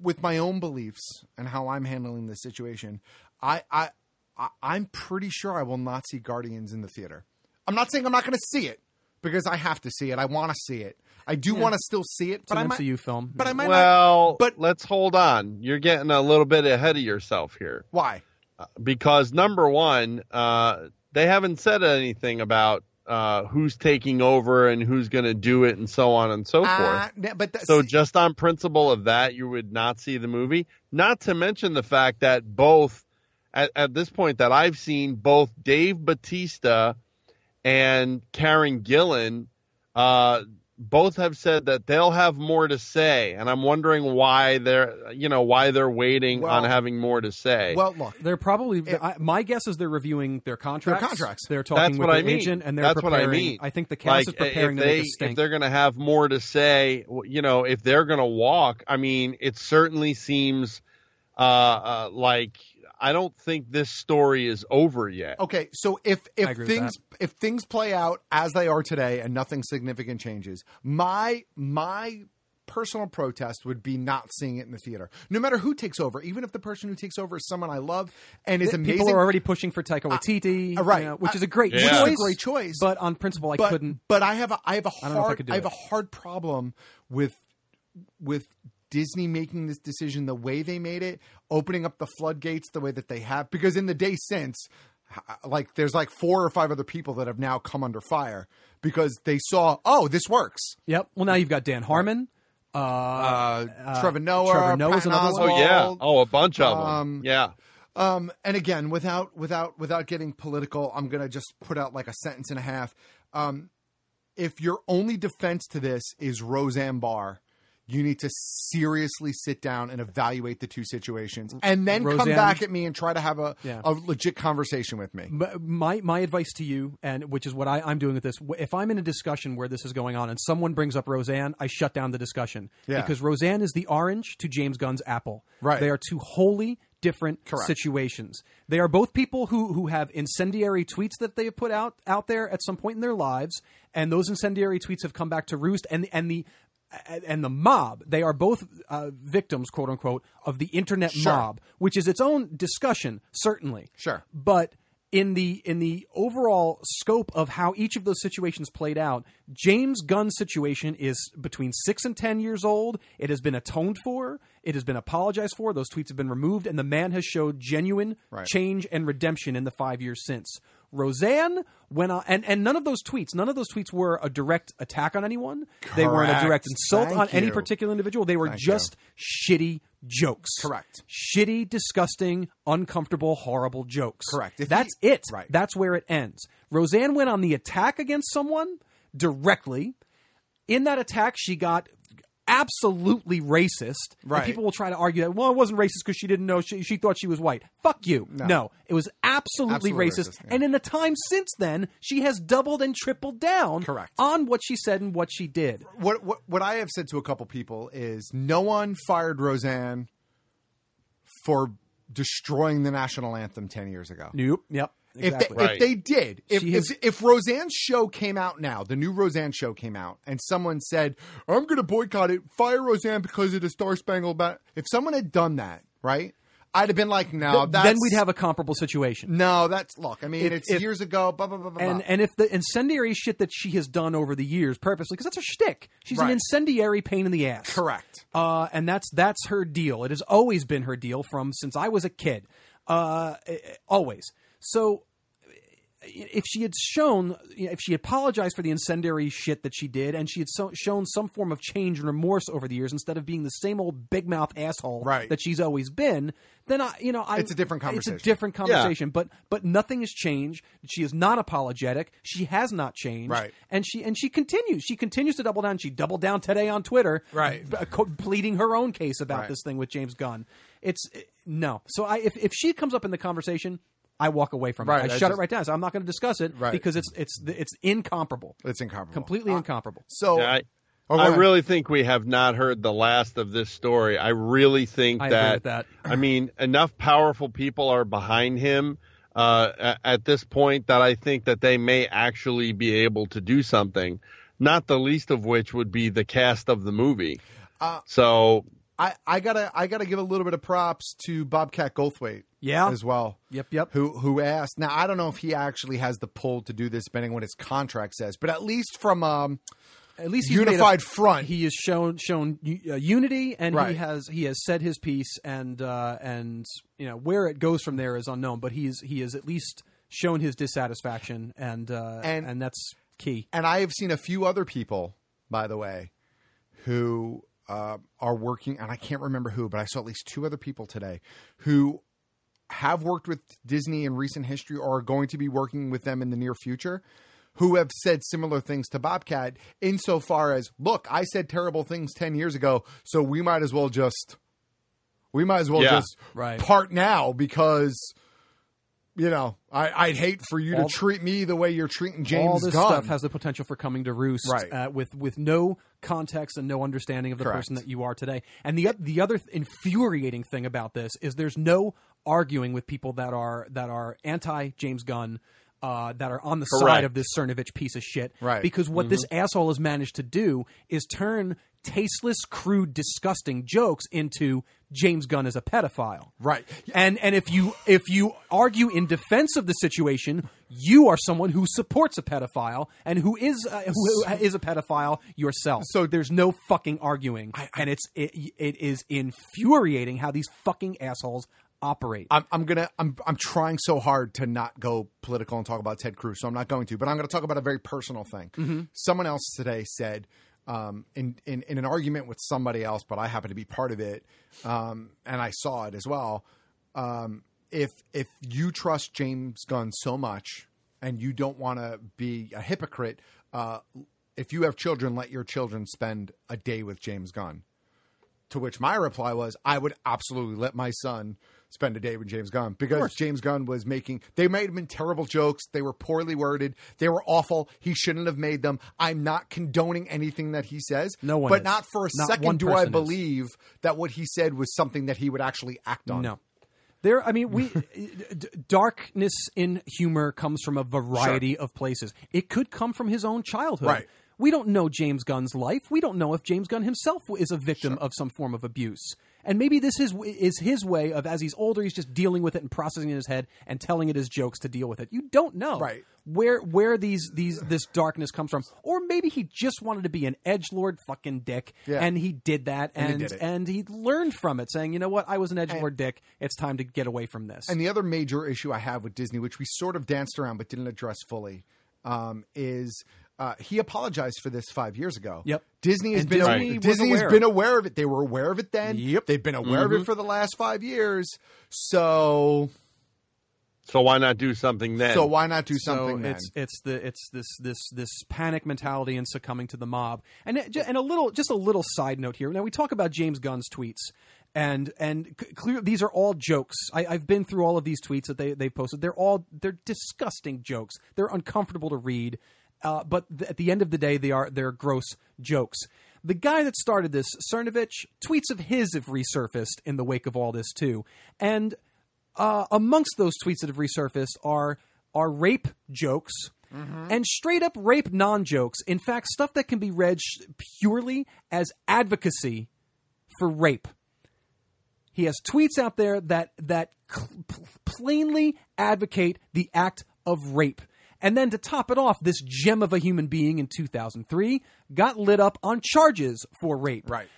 with my own beliefs and how I'm handling this situation, I, I, I I'm pretty sure I will not see Guardians in the theater. I'm not saying I'm not going to see it because I have to see it. I want to see it. I do Yeah. want to still see it, it's but I an might. MCU film. But I might not. well, but- let's hold on. You're getting a little bit ahead of yourself here. Why? because number one, uh, they haven't said anything about uh, who's taking over and who's going to do it and so on and so Uh, forth. n- but that's, So just on principle of that, you would not see the movie. Not to mention the fact that both, at, at this point that I've seen, both Dave Batista and Karen Gillan, uh, both have said that they'll have more to say, and I'm wondering why they're, you know, why they're waiting Well- on having more to say. well, look, They're probably. I, my guess is they're reviewing their contracts. contracts. They're talking That's with what their I mean. agent, and they're That's what I preparing. mean. I think the cast is preparing if to they make a stink. if they're going to have more to say, you know, if they're going to walk, I mean, it certainly seems uh, uh, like I don't think this story is over yet. Okay, so if if things if things play out as they are today and nothing significant changes, my my personal protest would be not seeing it in the theater. No matter who takes over, even if the person who takes over is someone I love and is Th- amazing. People are already pushing for Taika Waititi, uh, right. you know, which I- is a great which is a choice. great choice. But on principle, I but, couldn't. But I have a I have a I don't I hard could do I have it. a hard problem with with Disney making this decision the way they made it, opening up the floodgates the way that they have. Because in the day since, like there's like four or five other people that have now come under fire because they saw, oh, this works. Yep. Well, now you've got Dan Harmon. Uh, Uh, Trevor Noah, Trevor Noah's Patton another one. Oh yeah. Oh, a bunch of them. um, yeah. Um, and again, without without without getting political, I'm gonna just put out like a sentence and a half. Um, if your only defense to this is Roseanne Barr, you need to seriously sit down and evaluate the two situations, mm. and then come back at me and try to have a Yeah. a legit conversation with me. My my advice to you, and which is what I, I'm doing with this, if I'm in a discussion where this is going on and someone brings up Roseanne, I shut down the discussion Yeah. because Roseanne is the orange to James Gunn's apple. Right. They are two wholly different Correct. situations. They are both people who who have incendiary tweets that they have put out out there at some point in their lives, and those incendiary tweets have come back to roost. And and the and the mob, they are both uh, victims, quote unquote, of the internet Sure. mob, which is its own discussion, certainly Sure. but in the in the overall scope of how each of those situations played out, James Gunn's situation is between six and ten years old. It has been atoned for. It has been apologized for. Those tweets have been removed, and the man has showed genuine Right. change and redemption in the five years since. Roseanne went on, and, and none of those tweets, none of those tweets were a direct attack on anyone. They weren't a direct insult Thank on any particular individual. They were Thank just shitty jokes. Correct. Shitty, disgusting, uncomfortable, horrible jokes. Correct. If That's he- it. Right. That's where it ends. Roseanne went on the attack against someone directly. In that attack, she got absolutely racist. And Right. people will try to argue that, well, it wasn't racist because she didn't know she, she thought she was white. Fuck you. No. it was absolutely, Absolutely racist. racist, yeah. And in the time since then, she has doubled and tripled down Correct. on what she said and what she did. What what what I have said to a couple people is no one fired Roseanne for destroying the national anthem ten years ago. Nope. Yep. If Exactly. they, if they did, if, has- if if Roseanne's show came out now, the new Roseanne show came out, and someone said, "I'm going to boycott it, fire Roseanne because of the Star Spangled Banner," if someone had done that, right, I'd have been like, "No, Th- that's, then we'd have a comparable situation. no, that's look. I mean, If- it's if- years ago, blah blah blah blah." And blah. and if the incendiary shit that she has done over the years purposely, because that's her shtick, she's an incendiary pain in the ass. correct. Uh, and that's that's her deal. It has always been her deal from since I was a kid. Uh, eh, eh, always. So if she had shown, if she had apologized for the incendiary shit that she did, and she had so, shown some form of change and remorse over the years, instead of being the same old big mouth asshole Right. that she's always been, then I, you know, I, It's a different conversation. It's a different conversation. But but nothing has changed. She is not apologetic. She has not changed. Right. And she and she continues. She continues to double down. She doubled down today on Twitter. Right. pleading her own case about Right. this thing with James Gunn. It's no. So I if if she comes up in the conversation, I walk away from Right, it. I, I shut just- it right down. So I'm not going to discuss it Right. because it's it's it's incomparable. It's incomparable. Completely incomparable. So Yeah, I, Oh, I really think we have not heard the last of this story. I really think I agree that, with that. I mean, enough powerful people are behind him uh, at this point that I think that they may actually be able to do something. Not the least of which would be the cast of the movie. Uh, so I, I gotta I gotta give a little bit of props to Bobcat Goldthwait. Yeah. as well. Yep, yep. Who who asked? Now I don't know if he actually has the pull to do this, depending on what his contract says. But at least from um, At least he's made a- unified front, He has shown shown uh, unity, and Right. he has he has said his piece, and uh, and you know where it goes from there is unknown. But he's he has at least shown his dissatisfaction, and uh, And- and that's key. and I have seen a few other people, by the way, who uh, are working, and I can't remember who, but I saw at least two other people today who have worked with Disney in recent history or are going to be working with them in the near future. Who have said similar things to Bobcat insofar as, look, I said terrible things 10 years ago, so we might as well just, we might as well Yeah. just Right. part now because, you know, I, I'd hate for you All- to treat me the way you're treating James All this Gunn. stuff has the potential for coming to roost, Right. uh, with with no context and no understanding of the Correct. person that you are today. And the the other infuriating thing about this is there's no arguing with people that are that are anti James Gunn. Uh, that are on the Correct. side of this Cernovich piece of shit. Right. Because what this asshole has managed to do is turn tasteless, crude, disgusting jokes into James Gunn as a pedophile. Right. And and if you if you argue in defense of the situation, you are someone who supports a pedophile and who is uh, who is a pedophile yourself. So there's no fucking arguing, and it's it, it is infuriating how these fucking assholes operate. I'm, I'm gonna I'm I'm trying so hard to not go political and talk about Ted Cruz, so I'm not going to. But I'm going to talk about a very personal thing. Mhm. Someone else today said um, in, in in an argument with somebody else, but I happen to be part of it, um, and I saw it as well. Um, if if you trust James Gunn so much and you don't want to be a hypocrite, uh, if you have children, let your children spend a day with James Gunn. To which my reply was, I would absolutely let my son spend a day with James Gunn because James Gunn was making. They might have been terrible jokes. They were poorly worded. They were awful. He shouldn't have made them. I'm not condoning anything that he says. No one but is. not for a Not second do I person is. believe that what he said was something that he would actually act on. No. There, I mean, we d- darkness in humor comes from a variety of places. It could come from his own childhood. Right. We don't know James Gunn's life. We don't know if James Gunn himself is a victim of some form of abuse. And maybe this is is his way of, as he's older, he's just dealing with it and processing it in his head and telling it as jokes to deal with it. You don't know Right. where where these these this darkness comes from, or maybe he just wanted to be an edge lord fucking dick, Yeah. and he did that, And and it. and he learned from it, saying, you know what, I was an edge lord dick. It's time to get away from this. And the other major issue I have with Disney, which we sort of danced around but didn't address fully, um, is uh, he apologized for this five years ago. Yep. Disney has And been Disney was Disney has aware. been aware of it. They were aware of it then. Yep. They've been aware of Mhm. it for the last five years. So So why not do something then? so why not do So something then? it's it's the it's this this this panic mentality and succumbing to the mob. And it, and a little just a little side note here. Now we talk about James Gunn's tweets. And and c- clear these are all jokes. I, I've been through all of these tweets that they they posted. They're all they're disgusting jokes. They're uncomfortable to read. Uh, but th- at the end of the day, they are they're gross jokes. The guy that started this, Cernovich, tweets of his have resurfaced in the wake of all this too. And uh, amongst those tweets that have resurfaced are are rape jokes and straight up rape non jokes. In fact, stuff that can be read sh- purely as advocacy for rape. He has tweets out there that that cl- pl- plainly advocate the act of rape. And then to top it off, this gem of a human being in 2003 got lit up on charges for rape. Right.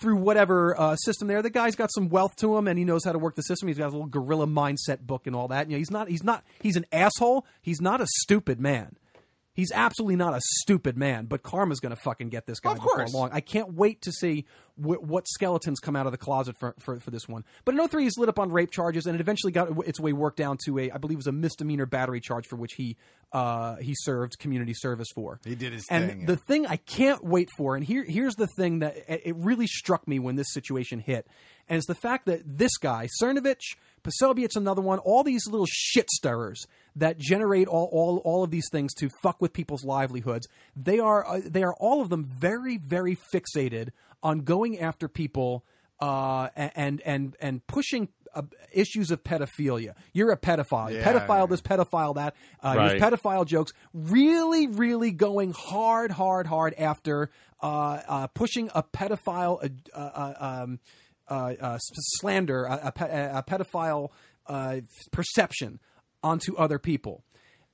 Through whatever uh, system there, the guy's got some wealth to him, and he knows how to work the system. He's got a little gorilla mindset book and all that. You know, he's not. He's not. He's an asshole. He's not a stupid man. He's absolutely not a stupid man, but karma's going to fucking get this guy Of before course. long. I can't wait to see wh- what skeletons come out of the closet for, for, for this one. But in 03, he's lit up on rape charges, and it eventually got its way worked down to a, I believe, it was a misdemeanor battery charge for which he uh, he served community service for. He did his and thing, the yeah. thing I can't wait for, and here here's the thing that it really struck me when this situation hit, and it's the fact that this guy Cernovich, Posobiec, another one, all these little shit stirrers that generate all, all all of these things to fuck with people's livelihoods. They are uh, they are all of them very very fixated on going after people uh, and and and pushing. Uh, issues of pedophilia. You're a pedophile. You Yeah, pedophile yeah. this, pedophile that. Uh, Right. Use pedophile jokes. Really, really going hard, hard, hard after uh, uh, pushing a pedophile uh, uh, um, uh, uh, slander, a, a, a pedophile uh, perception onto other people.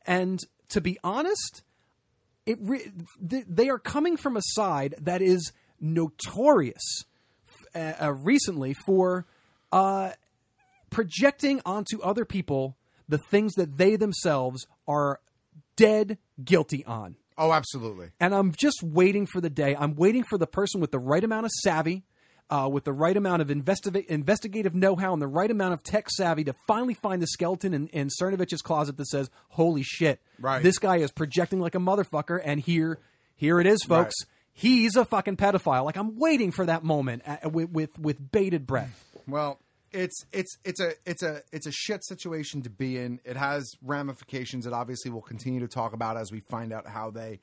And to be honest, it re- th- they are coming from a side that is notorious uh, uh, recently for uh, projecting onto other people the things that they themselves are dead guilty on. oh, absolutely. And I'm just waiting for the day. I'm waiting for the person with the right amount of savvy, uh, with the right amount of investi- investigative know how, and the right amount of tech savvy to finally find the skeleton in, in Cernovich's closet that says, "Holy shit, Right. this guy is projecting like a motherfucker." And here, here it is, folks. He's a fucking pedophile. Like I'm waiting for that moment uh, with, with with bated breath. Well, it's it's it's a it's a it's a shit situation to be in. It has ramifications that obviously we'll continue to talk about as we find out how they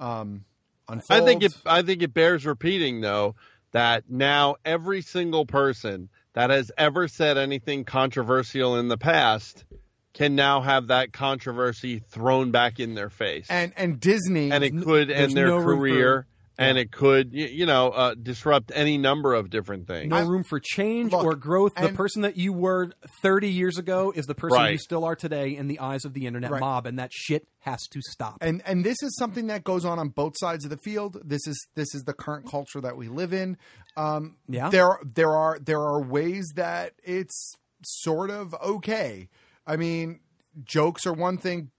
um, unfold. I think it. I think it bears repeating though that now every single person that has ever said anything controversial in the past can now have that controversy thrown back in their face. And and Disney and it could end their no career and it could you know uh, disrupt any number of different things. no room for change Look, or growth. The person that you were 30 years ago is the person you still are today in the eyes of the internet Right. mob, and that shit has to stop. and and this is something that goes on on both sides of the field. This is this is the current culture that we live in. Um, Yeah. there there are there are ways that it's sort of okay. I mean, jokes are one thing,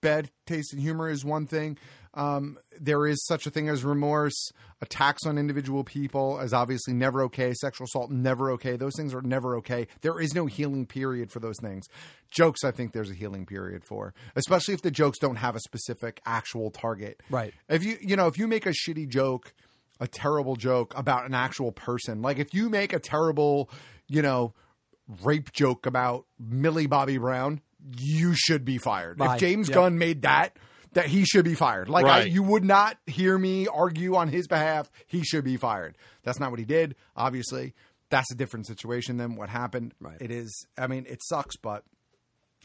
bad taste in humor is one thing. Um, there is such a thing as remorse. Attacks on individual people is obviously never okay. Sexual assault never okay. Those things are never okay. There is no healing period for those things. Jokes, I think there's a healing period for, especially if the jokes don't have a specific actual target. Right. If you you know if you make a shitty joke, a terrible joke about an actual person, like if you make a terrible, you know, rape joke about Millie Bobby Brown, you should be fired. Right. If James Yep. Gunn made that, that he should be fired. Like I, you would not hear me argue on his behalf. He should be fired. That's not what he did. Obviously, that's a different situation than what happened. Right. It is. I mean, it sucks, but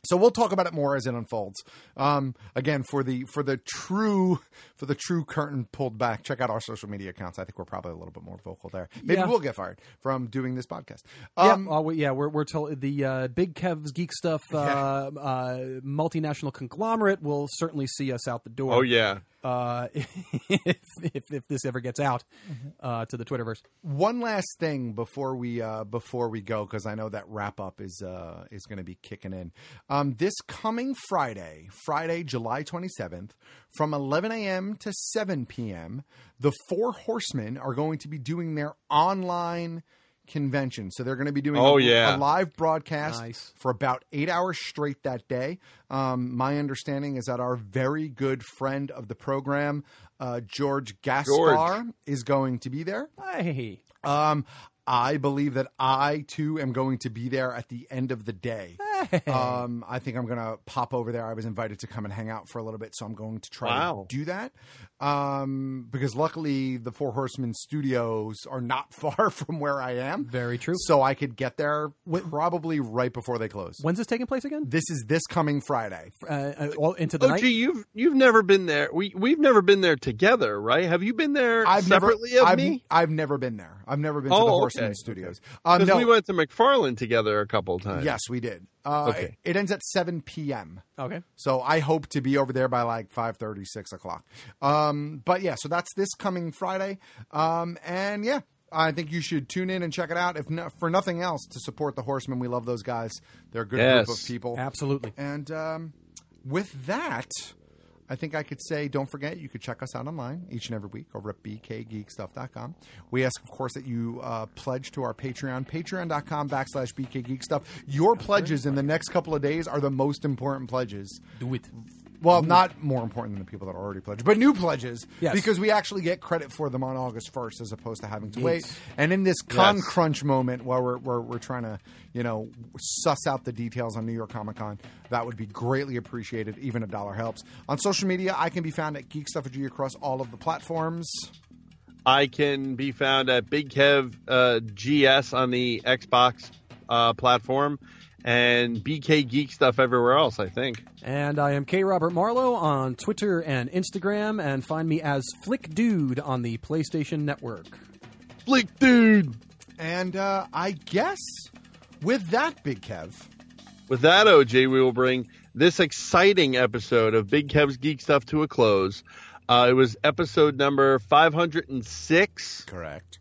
so we'll talk about it more as it unfolds. Um, again, for the for the true for the true curtain pulled back, check out our social media accounts. I think we're probably a little bit more vocal there. Maybe Yeah. we'll get fired from doing this podcast. yeah, Um, uh, we, yeah, we're we're told the uh, Big Kev's Geek Stuff uh, uh, multinational conglomerate will certainly see us out the door. Oh yeah. Uh, if, if if this ever gets out Mm-hmm. uh, to the Twitterverse. one last thing before we uh, before we go because I know that wrap up is uh, is going to be kicking in. Um, this coming Friday, Friday, July twenty seventh, from eleven a.m. to seven p.m., the Four Horsemen are going to be doing their online convention. So they're going to be doing Oh, a, yeah. a live broadcast Nice. for about eight hours straight that day. Um, my understanding is that our very good friend of the program, uh, George Gaspar, George. is going to be there. Hey, Um, I believe that I too am going to be there at the end of the day. Um, I think I'm going to pop over there. I was invited to come and hang out for a little bit, so I'm going to try Wow. to do that. Um, because luckily the Four Horsemen studios are not far from where I am. Very true. So I could get there probably right before they close. when's this taking place again? This is this coming Friday. Uh, uh, well, into the Oh, night. gee, you've you've never been there. We we've never been there together, right? Have you been there I've separately never, of I've, me? I've never been there. I've never been to Oh, the okay. Horsemen studios. Um, no, we went to McFarlane together a couple of times. yes, we did. Uh, Okay. It ends at 7 p.m. okay. So I hope to be over there by like 5.30, 6 o'clock. Um, but yeah, so that's this coming Friday. Um, and yeah, I think you should tune in and check it out. If no, for nothing else, to support the Horsemen. We love those guys. They're a good group of people. Absolutely. And um, with that, I think I could say, don't forget, you could check us out online each and every week over at bkgeekstuff.com. We ask, of course, that you uh, pledge to our Patreon, patreon.com backslash bkgeekstuff. Your pledges in the next couple of days are the most important pledges. Do it. Well, not more important than the people that are already pledged, but new pledges. Yes. Because we actually get credit for them on August 1st as opposed to having to wait. And in this con Yes. crunch moment where we're, where we're trying to, you know, suss out the details on New York Comic Con, that would be greatly appreciated. Even a dollar helps. On social media, I can be found at Geek Stuff G across all of the platforms. I can be found at Big Kev uh, GS on the Xbox uh, platform and BK Geek Stuff everywhere else. I think. And I am K. Robert Marlowe on Twitter and Instagram, and find me as Flick Dude on the PlayStation Network. Flick dude. And uh, I guess with that, Big Kev, With that, OJ, we will bring this exciting episode of Big Kev's Geek Stuff to a close. Uh, it was episode number 506. correct.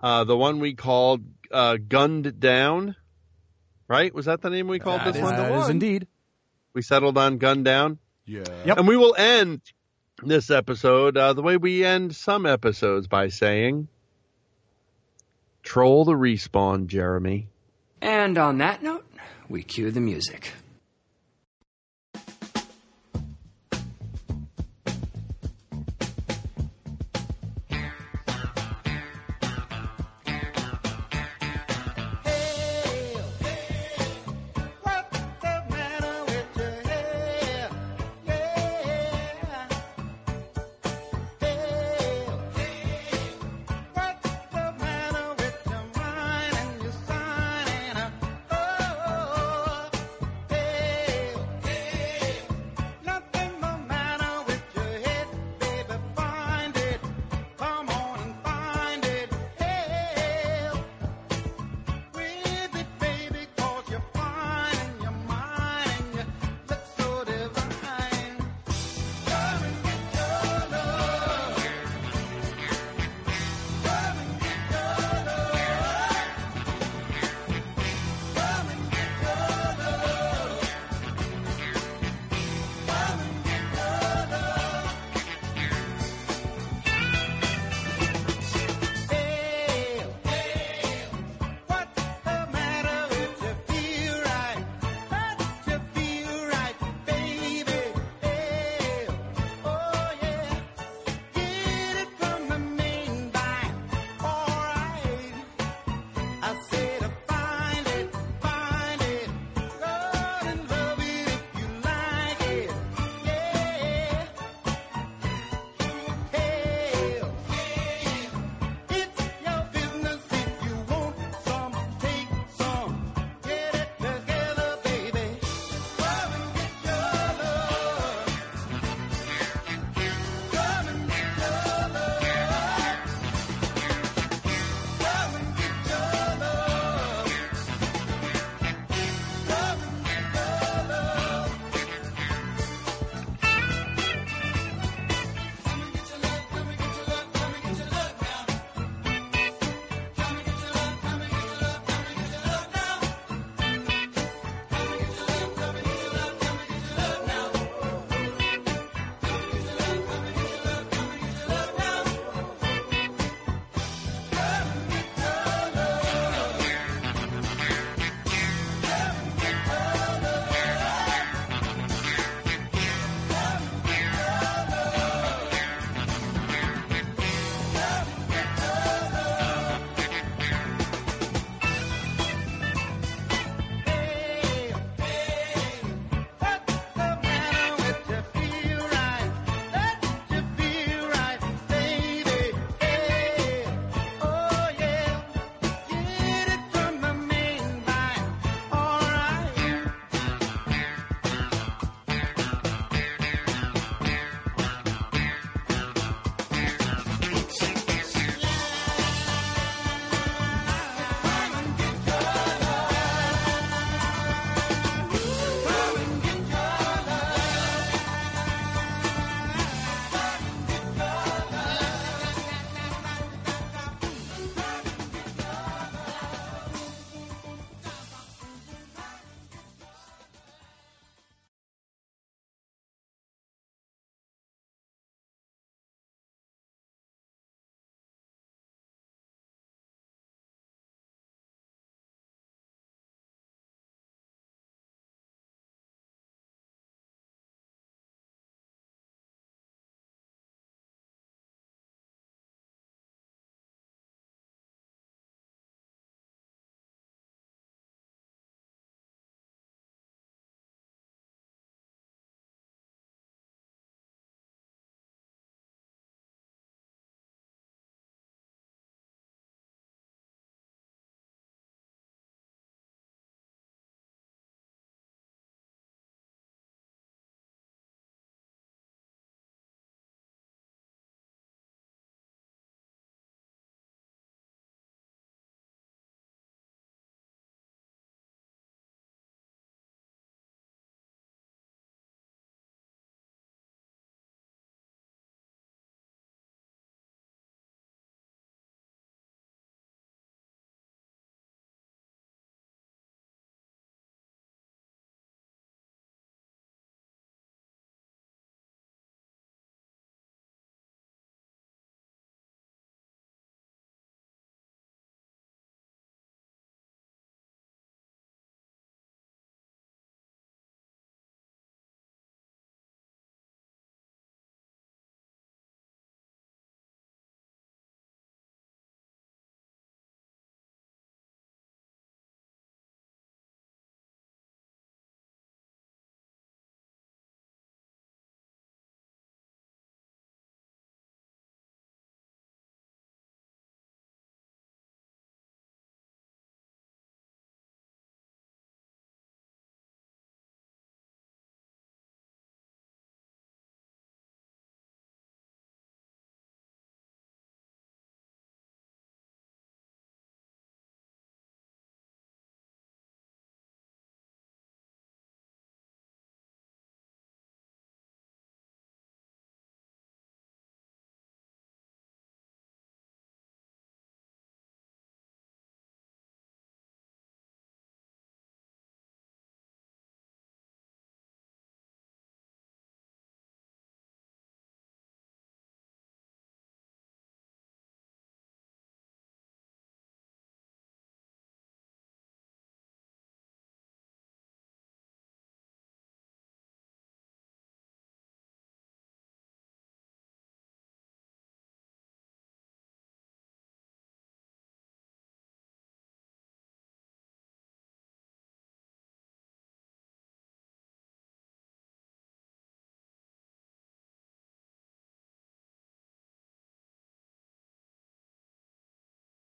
Uh, the one we called uh, Gunned Down. Right? Was that the name we called That this is one? the That is one. indeed. We settled on Gun Down. Yeah. Yep. And we will end this episode uh, the way we end some episodes by saying, Troll the respawn, Jeremy. And on that note, we cue the music.